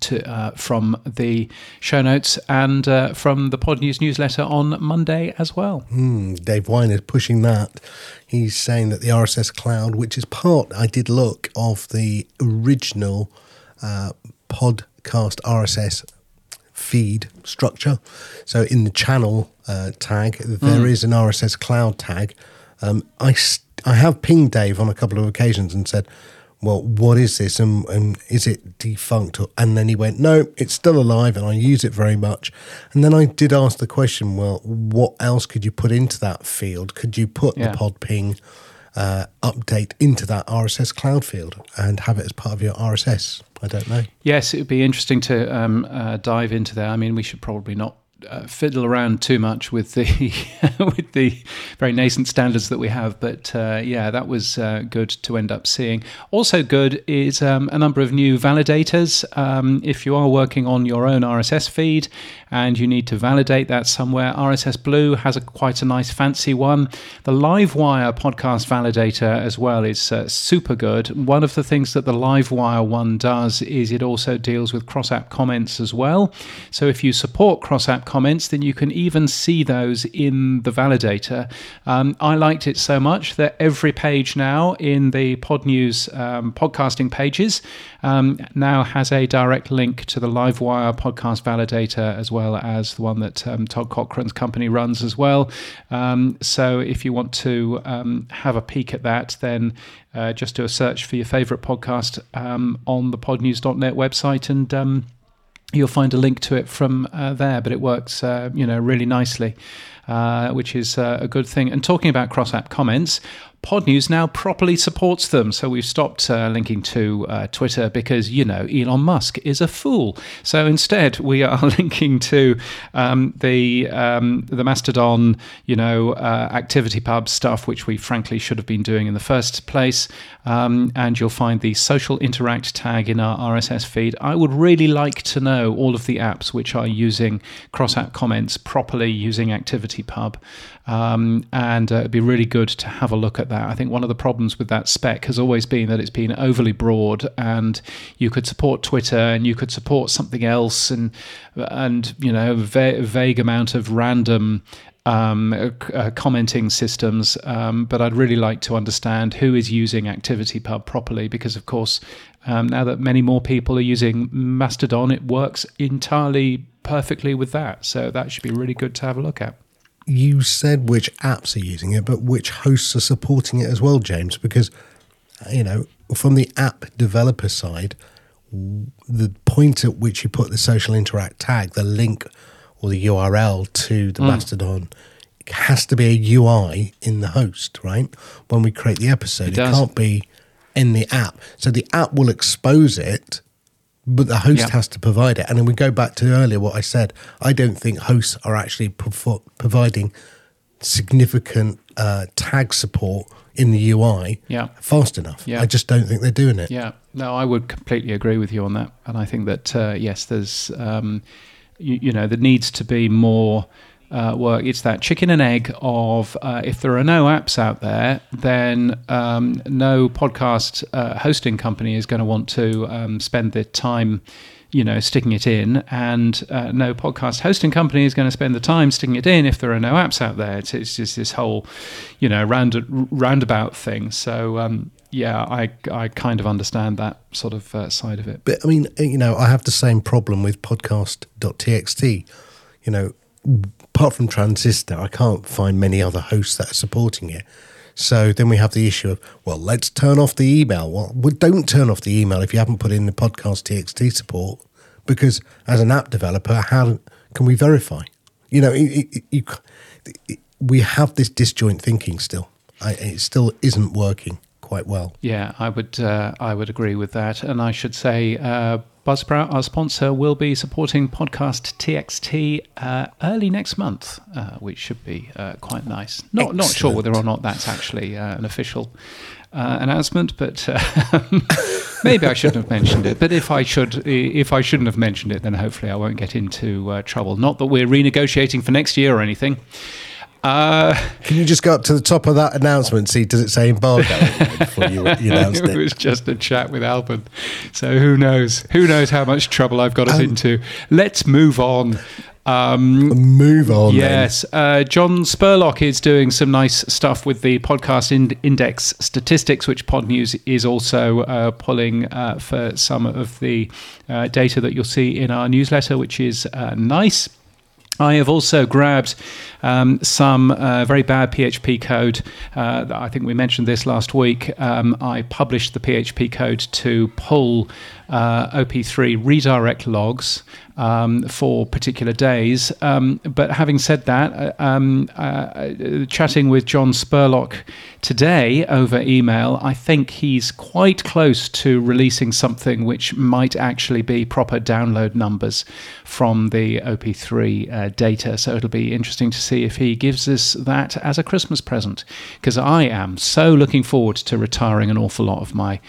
to, uh, from the show notes and uh, from the Pod News newsletter on Monday as well. Mm, Dave Winer is pushing that. He's saying that the RSS cloud, which is part, I did look, of the original uh, podcast RSS feed structure. So in the channel uh, tag, there mm. is an RSS cloud tag. Um, I, st- I have pinged Dave on a couple of occasions and said, well, what is this and, and is it defunct? And then he went, no, it's still alive and I use it very much. And then I did ask the question, well, what else could you put into that field? Could you put yeah. the Podping uh, update into that RSS cloud field and have it as part of your RSS? I don't know. Yes, it would be interesting to um, uh, dive into that. I mean, we should probably not uh, fiddle around too much with the with the very nascent standards that we have. But uh, yeah, that was uh, good to end up seeing. Also, good is um, a number of new validators. Um, if you are working on your own RSS feed and you need to validate that somewhere, RSS Blue has a quite a nice fancy one. The Livewire podcast validator as well is uh, super good. One of the things that the Livewire one does is it also deals with cross app comments as well. So if you support cross app comments, then you can even see those in the validator. Um, I liked it so much that every page now in the Pod News um, podcasting pages um, now has a direct link to the Livewire podcast validator as well as the one that um, Todd Cochran's company runs as well. Um, so if you want to um, have a peek at that, then uh, just do a search for your favorite podcast on the podnews.net website and you'll find a link to it from uh, there. But it works, uh, you know, really nicely, uh, which is uh, a good thing. And talking about cross app comments, Podnews now properly supports them. So we've stopped uh, linking to uh, Twitter because, you know, Elon Musk is a fool. So instead, we are linking to um, the um, the Mastodon, you know, uh, ActivityPub stuff, which we frankly should have been doing in the first place. Um, and you'll find the social interact tag in our RSS feed. I would really like to know all of the apps which are using cross app comments properly using ActivityPub. Um, and uh, it'd be really good to have a look at that. I think one of the problems with that spec has always been that it's been overly broad, and you could support Twitter and you could support something else, and and you know, va- vague amount of random um, uh, commenting systems, um, but I'd really like to understand who is using ActivityPub properly because, of course, um, now that many more people are using Mastodon, it works entirely perfectly with that. So that should be really good to have a look at you said which apps are using it, but which hosts are supporting it as well, James? Because, you know, from the app developer side, the point at which you put the social interact tag, the link or the URL to the mm. Mastodon, has to be a UI in the host, right? When we create the episode, it, it can't be in the app. So the app will expose it but the host yeah. has to provide it. And then we go back to earlier what I said. I don't think hosts are actually pro- providing significant uh, tag support in the UI yeah. fast enough. Yeah. I just don't think they're doing it. Yeah, no, I would completely agree with you on that. And I think that uh, yes, there's um, you, you, know there needs to be more uh, work. It's that chicken and egg of uh, if there are no apps out there, then um, no podcast uh, hosting company is going to want to um, spend the time, you know, sticking it in, and uh, no podcast hosting company is going to spend the time sticking it in if there are no apps out there. It's, it's just this whole, you know, round roundabout thing. So. Um, yeah, I, I kind of understand that sort of uh, side of it. But I mean, you know, I have the same problem with podcast.txt. You know, apart from Transistor, I can't find many other hosts that are supporting it. So then we have the issue of, well, let's turn off the email. Well, well don't turn off the email if you haven't put in the podcast TXT support, because as an app developer, how can we verify? You know, it, it, you, it, we have this disjoint thinking still. I, it still isn't working quite well. Yeah, I would uh, I would agree with that, and I should say. Uh, Buzzsprout, our sponsor, will be supporting podcast TXT uh, early next month, uh, which should be uh, quite nice. Not Excellent. not sure whether or not that's actually uh, an official uh, announcement, but uh, maybe I shouldn't have mentioned it. But if I should, if I shouldn't have mentioned it, then hopefully I won't get into trouble. Not that we're renegotiating for next year or anything. Uh, Can you just go up to the top of that announcement? See, does it say embargo before you, you announced it? it was just a chat with Alban. So who knows? Who knows how much trouble I've got us um, into? Let's move on. Um, move on. Yes, uh, John Spurlock is doing some nice stuff with the podcast in- index statistics, which Pod News is also uh, pulling uh, for some of the uh, data that you'll see in our newsletter, which is uh, nice. I have also grabbed um, some uh, very bad PHP code. Uh, I think we mentioned this last week. Um, I published the PHP code to pull uh, OP3 redirect logs um, for particular days. Um, but having said that, uh, um, uh, chatting with John Spurlock today over email, I think he's quite close to releasing something which might actually be proper download numbers from the OP3 uh, data. So it'll be interesting to see if he gives us that as a Christmas present, because I am so looking forward to retiring an awful lot of my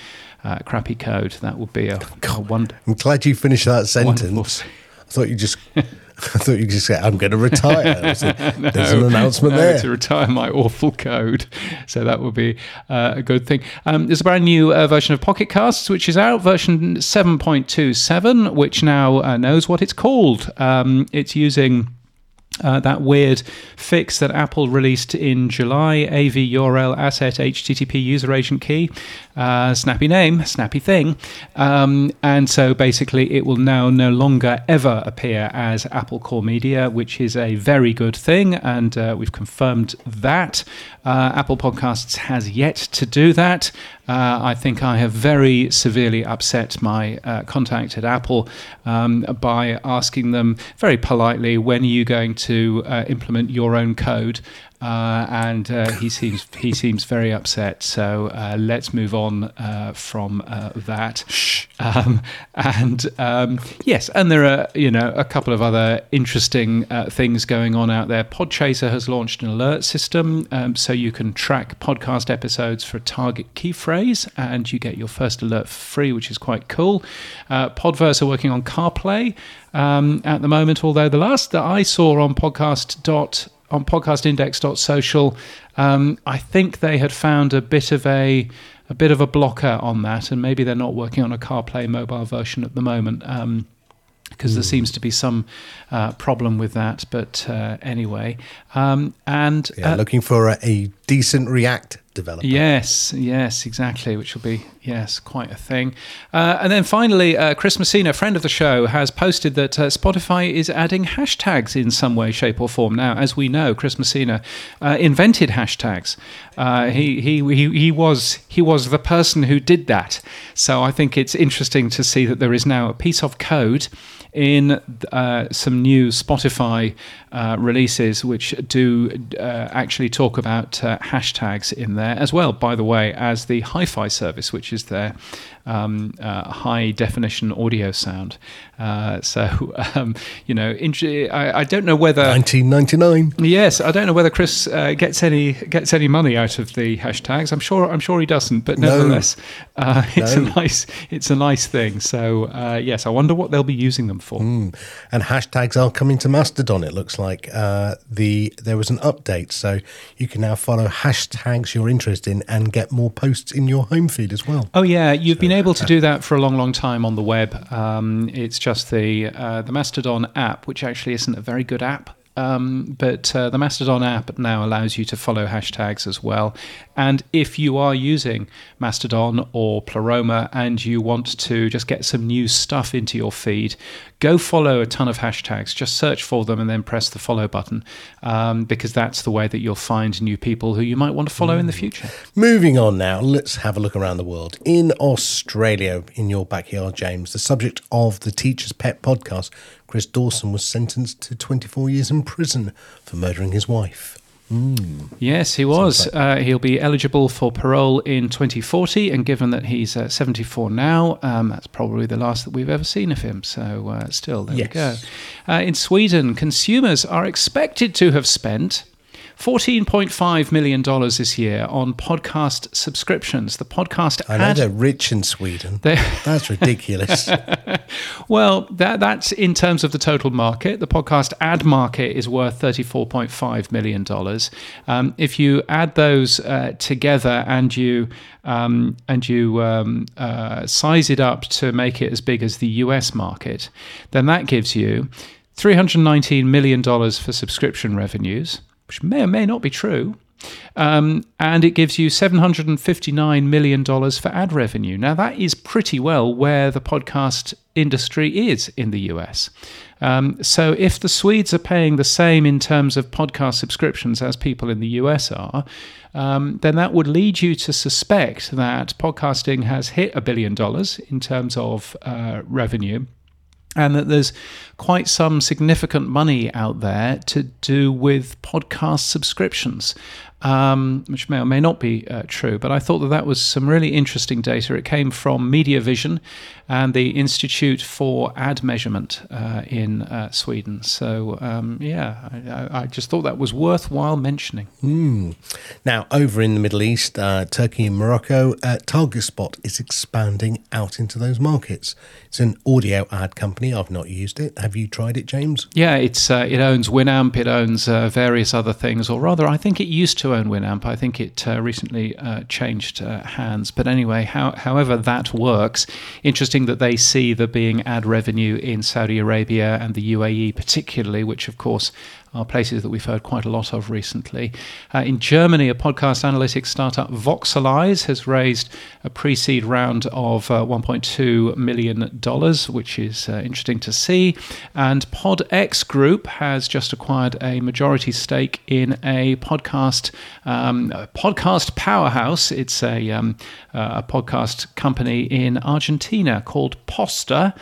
uh, crappy code. That would be a, a wonder. I'm glad you finished that sentence. I thought you just. I thought you just said, I'm going to retire. no, There's an announcement no, there. To retire my awful code. So that would be uh, a good thing. Um, there's a brand new uh, version of Pocket Casts, which is out, version 7.27, which now uh, knows what it's called. Um, it's using uh, that weird fix that Apple released in July AV URL asset HTTP user agent key. Uh, snappy name, snappy thing. Um, and so basically, it will now no longer ever appear as Apple Core Media, which is a very good thing. And uh, we've confirmed that. Uh, Apple Podcasts has yet to do that. Uh, I think I have very severely upset my uh, contact at Apple um, by asking them very politely, when are you going to uh, implement your own code? Uh, and uh, he seems he seems very upset. So uh, let's move on uh, from uh, that. Um, and um, yes, and there are you know a couple of other interesting uh, things going on out there. Podchaser has launched an alert system, um, so you can track podcast episodes for a target key phrase, and you get your first alert free, which is quite cool. Podverse are working on CarPlay um, at the moment, although the last that I saw on podcast dot on podcastindex.social, um, I think they had found a bit of a a bit of a blocker on that, and maybe they're not working on a CarPlay mobile version at the moment. Um, because there hmm. seems to be some uh, problem with that. But uh, anyway, um, and yeah, uh, looking for a, a, decent React developer. Yes, yes, exactly, which will be yes quite a thing. Uh, and then finally, uh, Chris Messina, friend of the show, has posted that uh, Spotify is adding hashtags in some way, shape, or form. Now, as we know, Chris Messina invented hashtags. he, he he he was he was the person who did that. So I think it's interesting to see that there is now a piece of code in uh, some new Spotify uh, releases, which do uh, actually talk about uh, hashtags in there as well, by the way, as the hi fi service, which is their um, uh, high definition audio sound. Uh, so, um, you know, I, I, don't know whether 1999. Yes, I don't know whether Chris uh, gets any gets any money out of the hashtags. I'm sure I'm sure he doesn't, but nevertheless, no. uh, it's no. a nice it's a nice thing. So, uh, yes, I wonder what they'll be using them for. Mm. And hashtags are coming to Mastodon. It looks like uh, the there was an update, so you can now follow hashtags you're interested in and get more posts in your home feed as well. Oh yeah, you've so, been able to do that for a long, long time on the web. Um, it's just the uh, the Mastodon app, which actually isn't a very good app. Um, but uh, the Mastodon app now allows you to follow hashtags as well. And if you are using Mastodon or Pleroma and you want to just get some new stuff into your feed, go follow a ton of hashtags. Just search for them and then press the follow button um, because that's the way that you'll find new people who you might want to follow mm. in the mm. future. Moving on now, let's have a look around the world. In Australia, in your backyard, James, the subject of the Teacher's Pet podcast, Chris Dawson was sentenced to 24 years in prison for murdering his wife. Mm. Yes, he was. Uh, he'll be eligible for parole in 2040, and given that he's uh, 74 now, um, that's probably the last that we've ever seen of him. So, uh, still, there yes. we go. Uh, in Sweden, consumers are expected to have spent $14.5 million this year on podcast subscriptions. The podcast I know ad- they're rich in Sweden. That's ridiculous. well, that, that's in terms of the total market. The podcast ad market is worth $34.5 million. Um, if you add those uh, together and you um, and you um, uh, size it up to make it as big as the US market, then that gives you $319 million for subscription revenues which may or may not be true. Um, and it gives you $759 million for ad revenue. Now, that is pretty well where the podcast industry is in the US. Um, so, if the Swedes are paying the same in terms of podcast subscriptions as people in the US are, um, then that would lead you to suspect that podcasting has hit a billion dollars in terms of uh, revenue and that there's quite some significant money out there to do with podcast subscriptions um, which may or may not be uh, true. But I thought that that was some really interesting data. It came from Mediavision and the Institute for Ad Measurement uh, in uh, Sweden. So, um, yeah, I, I, just thought that was worthwhile mentioning. Mm. Now, over in the Middle East, uh, Turkey and Morocco, uh, TargetSpot is expanding out into those markets. It's an audio ad company. I've not used it. Have you tried it, James? Yeah, it's uh, it owns Winamp, it owns various other things, or rather, I think it used to to own Winamp. I think it uh, recently uh, changed uh, hands. But anyway, how, however that works, interesting that they see there being ad revenue in Saudi Arabia and the UAE, particularly, which of course are places that we've heard quite a lot of recently. Uh, in Germany, a podcast analytics startup Voxalyze has raised a pre seed round of uh, $1.2 million, which is uh, interesting to see. And PodX Group has just acquired a majority stake in a podcast um, a podcast powerhouse. It's a, um, a podcast company in Argentina called Posta.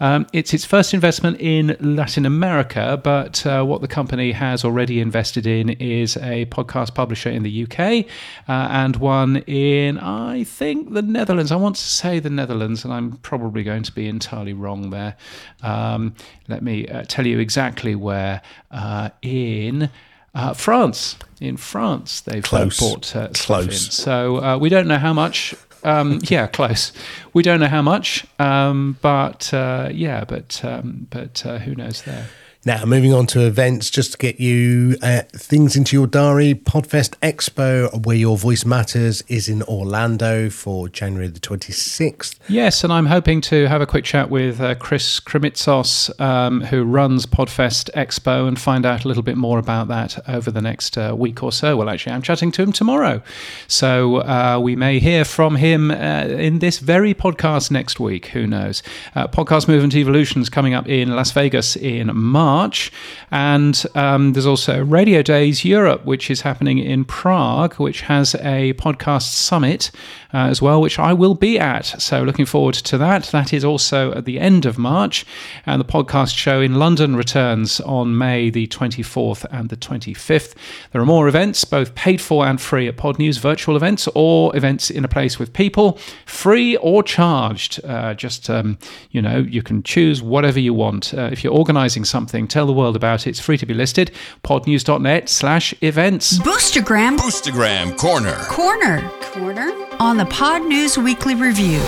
Um, it's its first investment in Latin America, but uh, what the company has already invested in is a podcast publisher in the UK uh, and one in, I think, the Netherlands. I want to say the Netherlands, and I'm probably going to be entirely wrong there. Um, let me uh, tell you exactly where. Uh, in uh, France. In France, they've Close. bought uh, Close. So uh, we don't know how much um, yeah, close. We don't know how much, um, but uh, yeah, but um, but uh, who knows there. Now, moving on to events, just to get you uh, things into your diary. Podfest Expo, where your voice matters, is in Orlando for January the 26th. Yes, and I'm hoping to have a quick chat with uh, Chris Krimitsos, um, who runs Podfest Expo, and find out a little bit more about that over the next uh, week or so. Well, actually, I'm chatting to him tomorrow. So uh, we may hear from him uh, in this very podcast next week. Who knows? Uh, podcast Movement Evolution is coming up in Las Vegas in March. March. And um, there's also Radio Days Europe, which is happening in Prague, which has a podcast summit uh, as well, which I will be at. So looking forward to that. That is also at the end of March. And the podcast show in London returns on May the 24th and the 25th. There are more events, both paid for and free at Pod News, virtual events or events in a place with people, free or charged. Uh, just, um, you know, you can choose whatever you want. Uh, if you're organizing something, Tell the world about it. It's free to be listed. podnews.net slash events. Boostergram. Boostergram Corner. Corner. Corner. On the Pod News Weekly Review.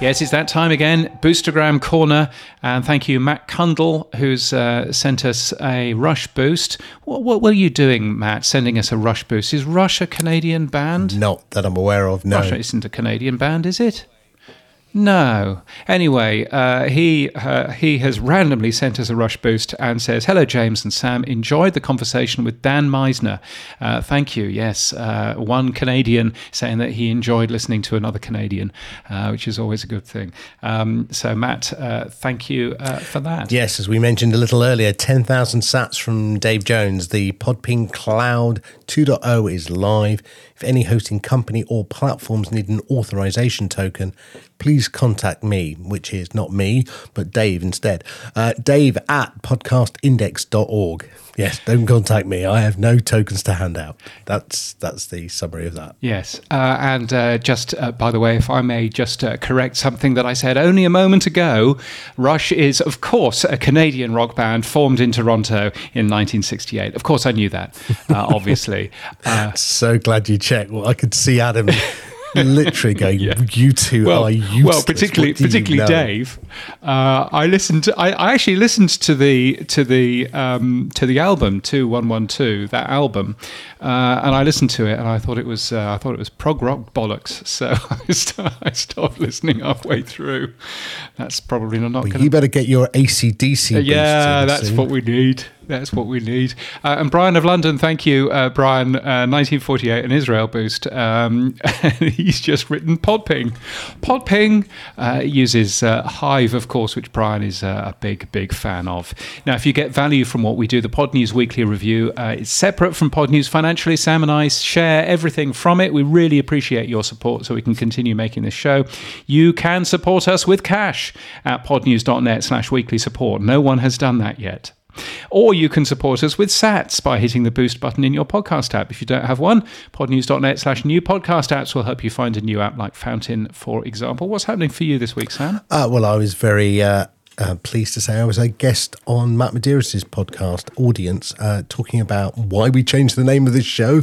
Yes, it's that time again. Boostergram Corner. And thank you, Matt Cundill, who's uh, sent us a Rush Boost. What, what, were you doing, Matt, sending us a Rush Boost? Is Rush a Canadian band? Not that I'm aware of, no. Rush isn't a Canadian band, is it? No. Anyway, uh, he uh, he has randomly sent us a rush boost and says, "Hello, James and Sam. Enjoyed the conversation with Dan Misener. Uh, thank you. Yes, uh, one Canadian saying that he enjoyed listening to another Canadian, uh, which is always a good thing. Um, so, Matt, uh, thank you for that. Yes, as we mentioned a little earlier, ten thousand Sats from Dave Jones. The Podping Cloud 2.0 is live. If any hosting company or platforms need an authorization token, please contact me, which is not me, but Dave instead. Uh, Dave at podcastindex.org. Yes, don't contact me. I have no tokens to hand out. That's that's the summary of that. Yes, uh, and uh, just uh, by the way, if I may just uh, correct something that I said only a moment ago, Rush is of course a Canadian rock band formed in Toronto in 1968. Of course, I knew that. Uh, obviously, uh, so glad you checked. Well, I could see Adam literally going, yeah. "You two well, are useless." Well, particularly particularly know? Dave. Uh, I listened. To, I, I, actually listened to the to the um, to the album two one one two that album, uh, and I listened to it and I thought it was uh, I thought it was prog rock bollocks. So I, stopped listening halfway through. That's probably not. Well, gonna... You better get your ACDC. yeah, that's what we need. That's what we need. Uh, and Brian of London, thank you, uh, Brian. Uh, 1948, an Israel boost. Um, he's just written Podping. Podping uh, uses uh, Hive, of course, which Brian is uh, a big, big fan of. Now, if you get value from what we do, the Pod News Weekly Review is separate from Pod News financially. Sam and I share everything from it. We really appreciate your support so we can continue making this show. You can support us with cash at podnews.net slash weekly support. No one has done that yet. Or you can support us with sats by hitting the boost button in your podcast app. If you don't have one, podnews.net slash new podcast apps will help you find a new app like Fountain, for example. What's happening for you this week, Sam? Uh, well, I was very uh, uh, pleased to say I was a guest on Matt Medeiros' podcast, Audience, uh, talking about why we changed the name of this show.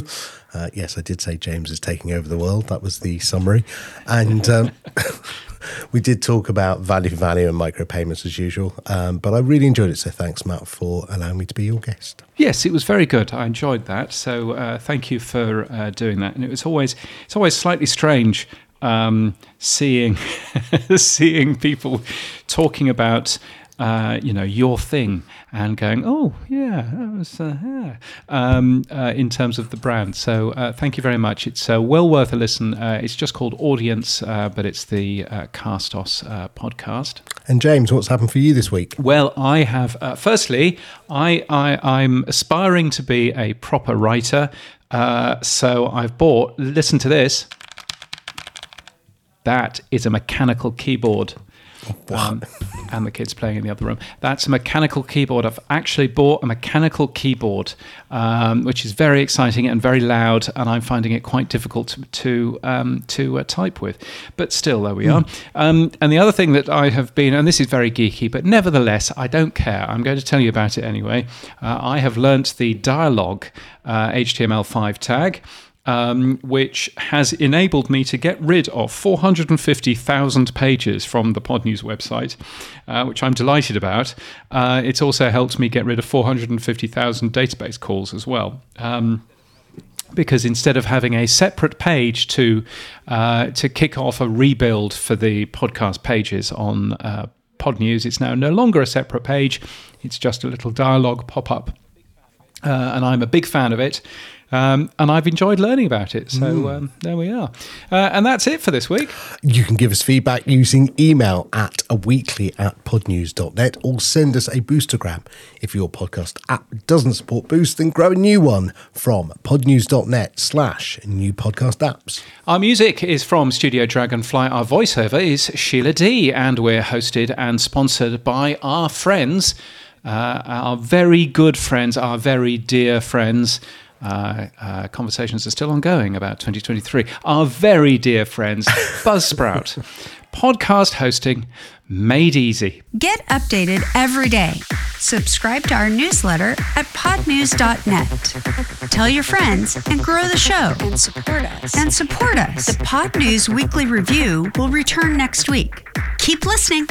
Uh, yes, I did say James is taking over the world. That was the summary. And. Um, we did talk about value for value and micropayments as usual, um, but I really enjoyed it. So thanks, Matt, for allowing me to be your guest. Yes, it was very good. I enjoyed that. So uh, thank you for uh, doing that. And it was always it's always slightly strange um, seeing seeing people talking about uh, you know your thing and going, oh yeah, that was uh, yeah. Um, uh, in terms of the brand. So uh, thank you very much. It's uh, well worth a listen. Uh, it's just called Audience, uh, but it's the Castos podcast. And James, what's happened for you this week? Well, I have. firstly, I, I I'm aspiring to be a proper writer. so I've bought. Listen to this. That is a mechanical keyboard. Um, and the kids playing in the other room. That's a mechanical keyboard. I've actually bought a mechanical keyboard, um, which is very exciting and very loud, and I'm finding it quite difficult to to, um, to uh, type with. But still, there we mm. are. Um, and the other thing that I have been, and this is very geeky, but nevertheless, I don't care. I'm going to tell you about it anyway. Uh, I have learnt the dialogue uh, HTML5 tag um, which has enabled me to get rid of 450,000 pages from the Podnews website, uh, which I'm delighted about. Uh, it's also helped me get rid of 450,000 database calls as well. Um, because instead of having a separate page to uh, to kick off a rebuild for the podcast pages on uh, Podnews, it's now no longer a separate page. It's just a little dialogue pop up, uh, and I'm a big fan of it. Um, and I've enjoyed learning about it. So mm. um, there we are. Uh, and that's it for this week. You can give us feedback using email at a weekly at podnews.net or send us a boostergram. If your podcast app doesn't support Boost, then grow a new one from podnews.net slash new podcast apps. Our music is from Studio Dragonfly. Our voiceover is Sheila Dee. And we're hosted and sponsored by our friends. Uh, our very good friends, our very dear friends uh, uh, conversations are still ongoing about 2023. Our very dear friends, Buzzsprout, podcast hosting made easy. Get updated every day. Subscribe to our newsletter at podnews.net. Tell your friends and grow the show. And support us. And support us. The Podnews Weekly Review will return next week. Keep listening.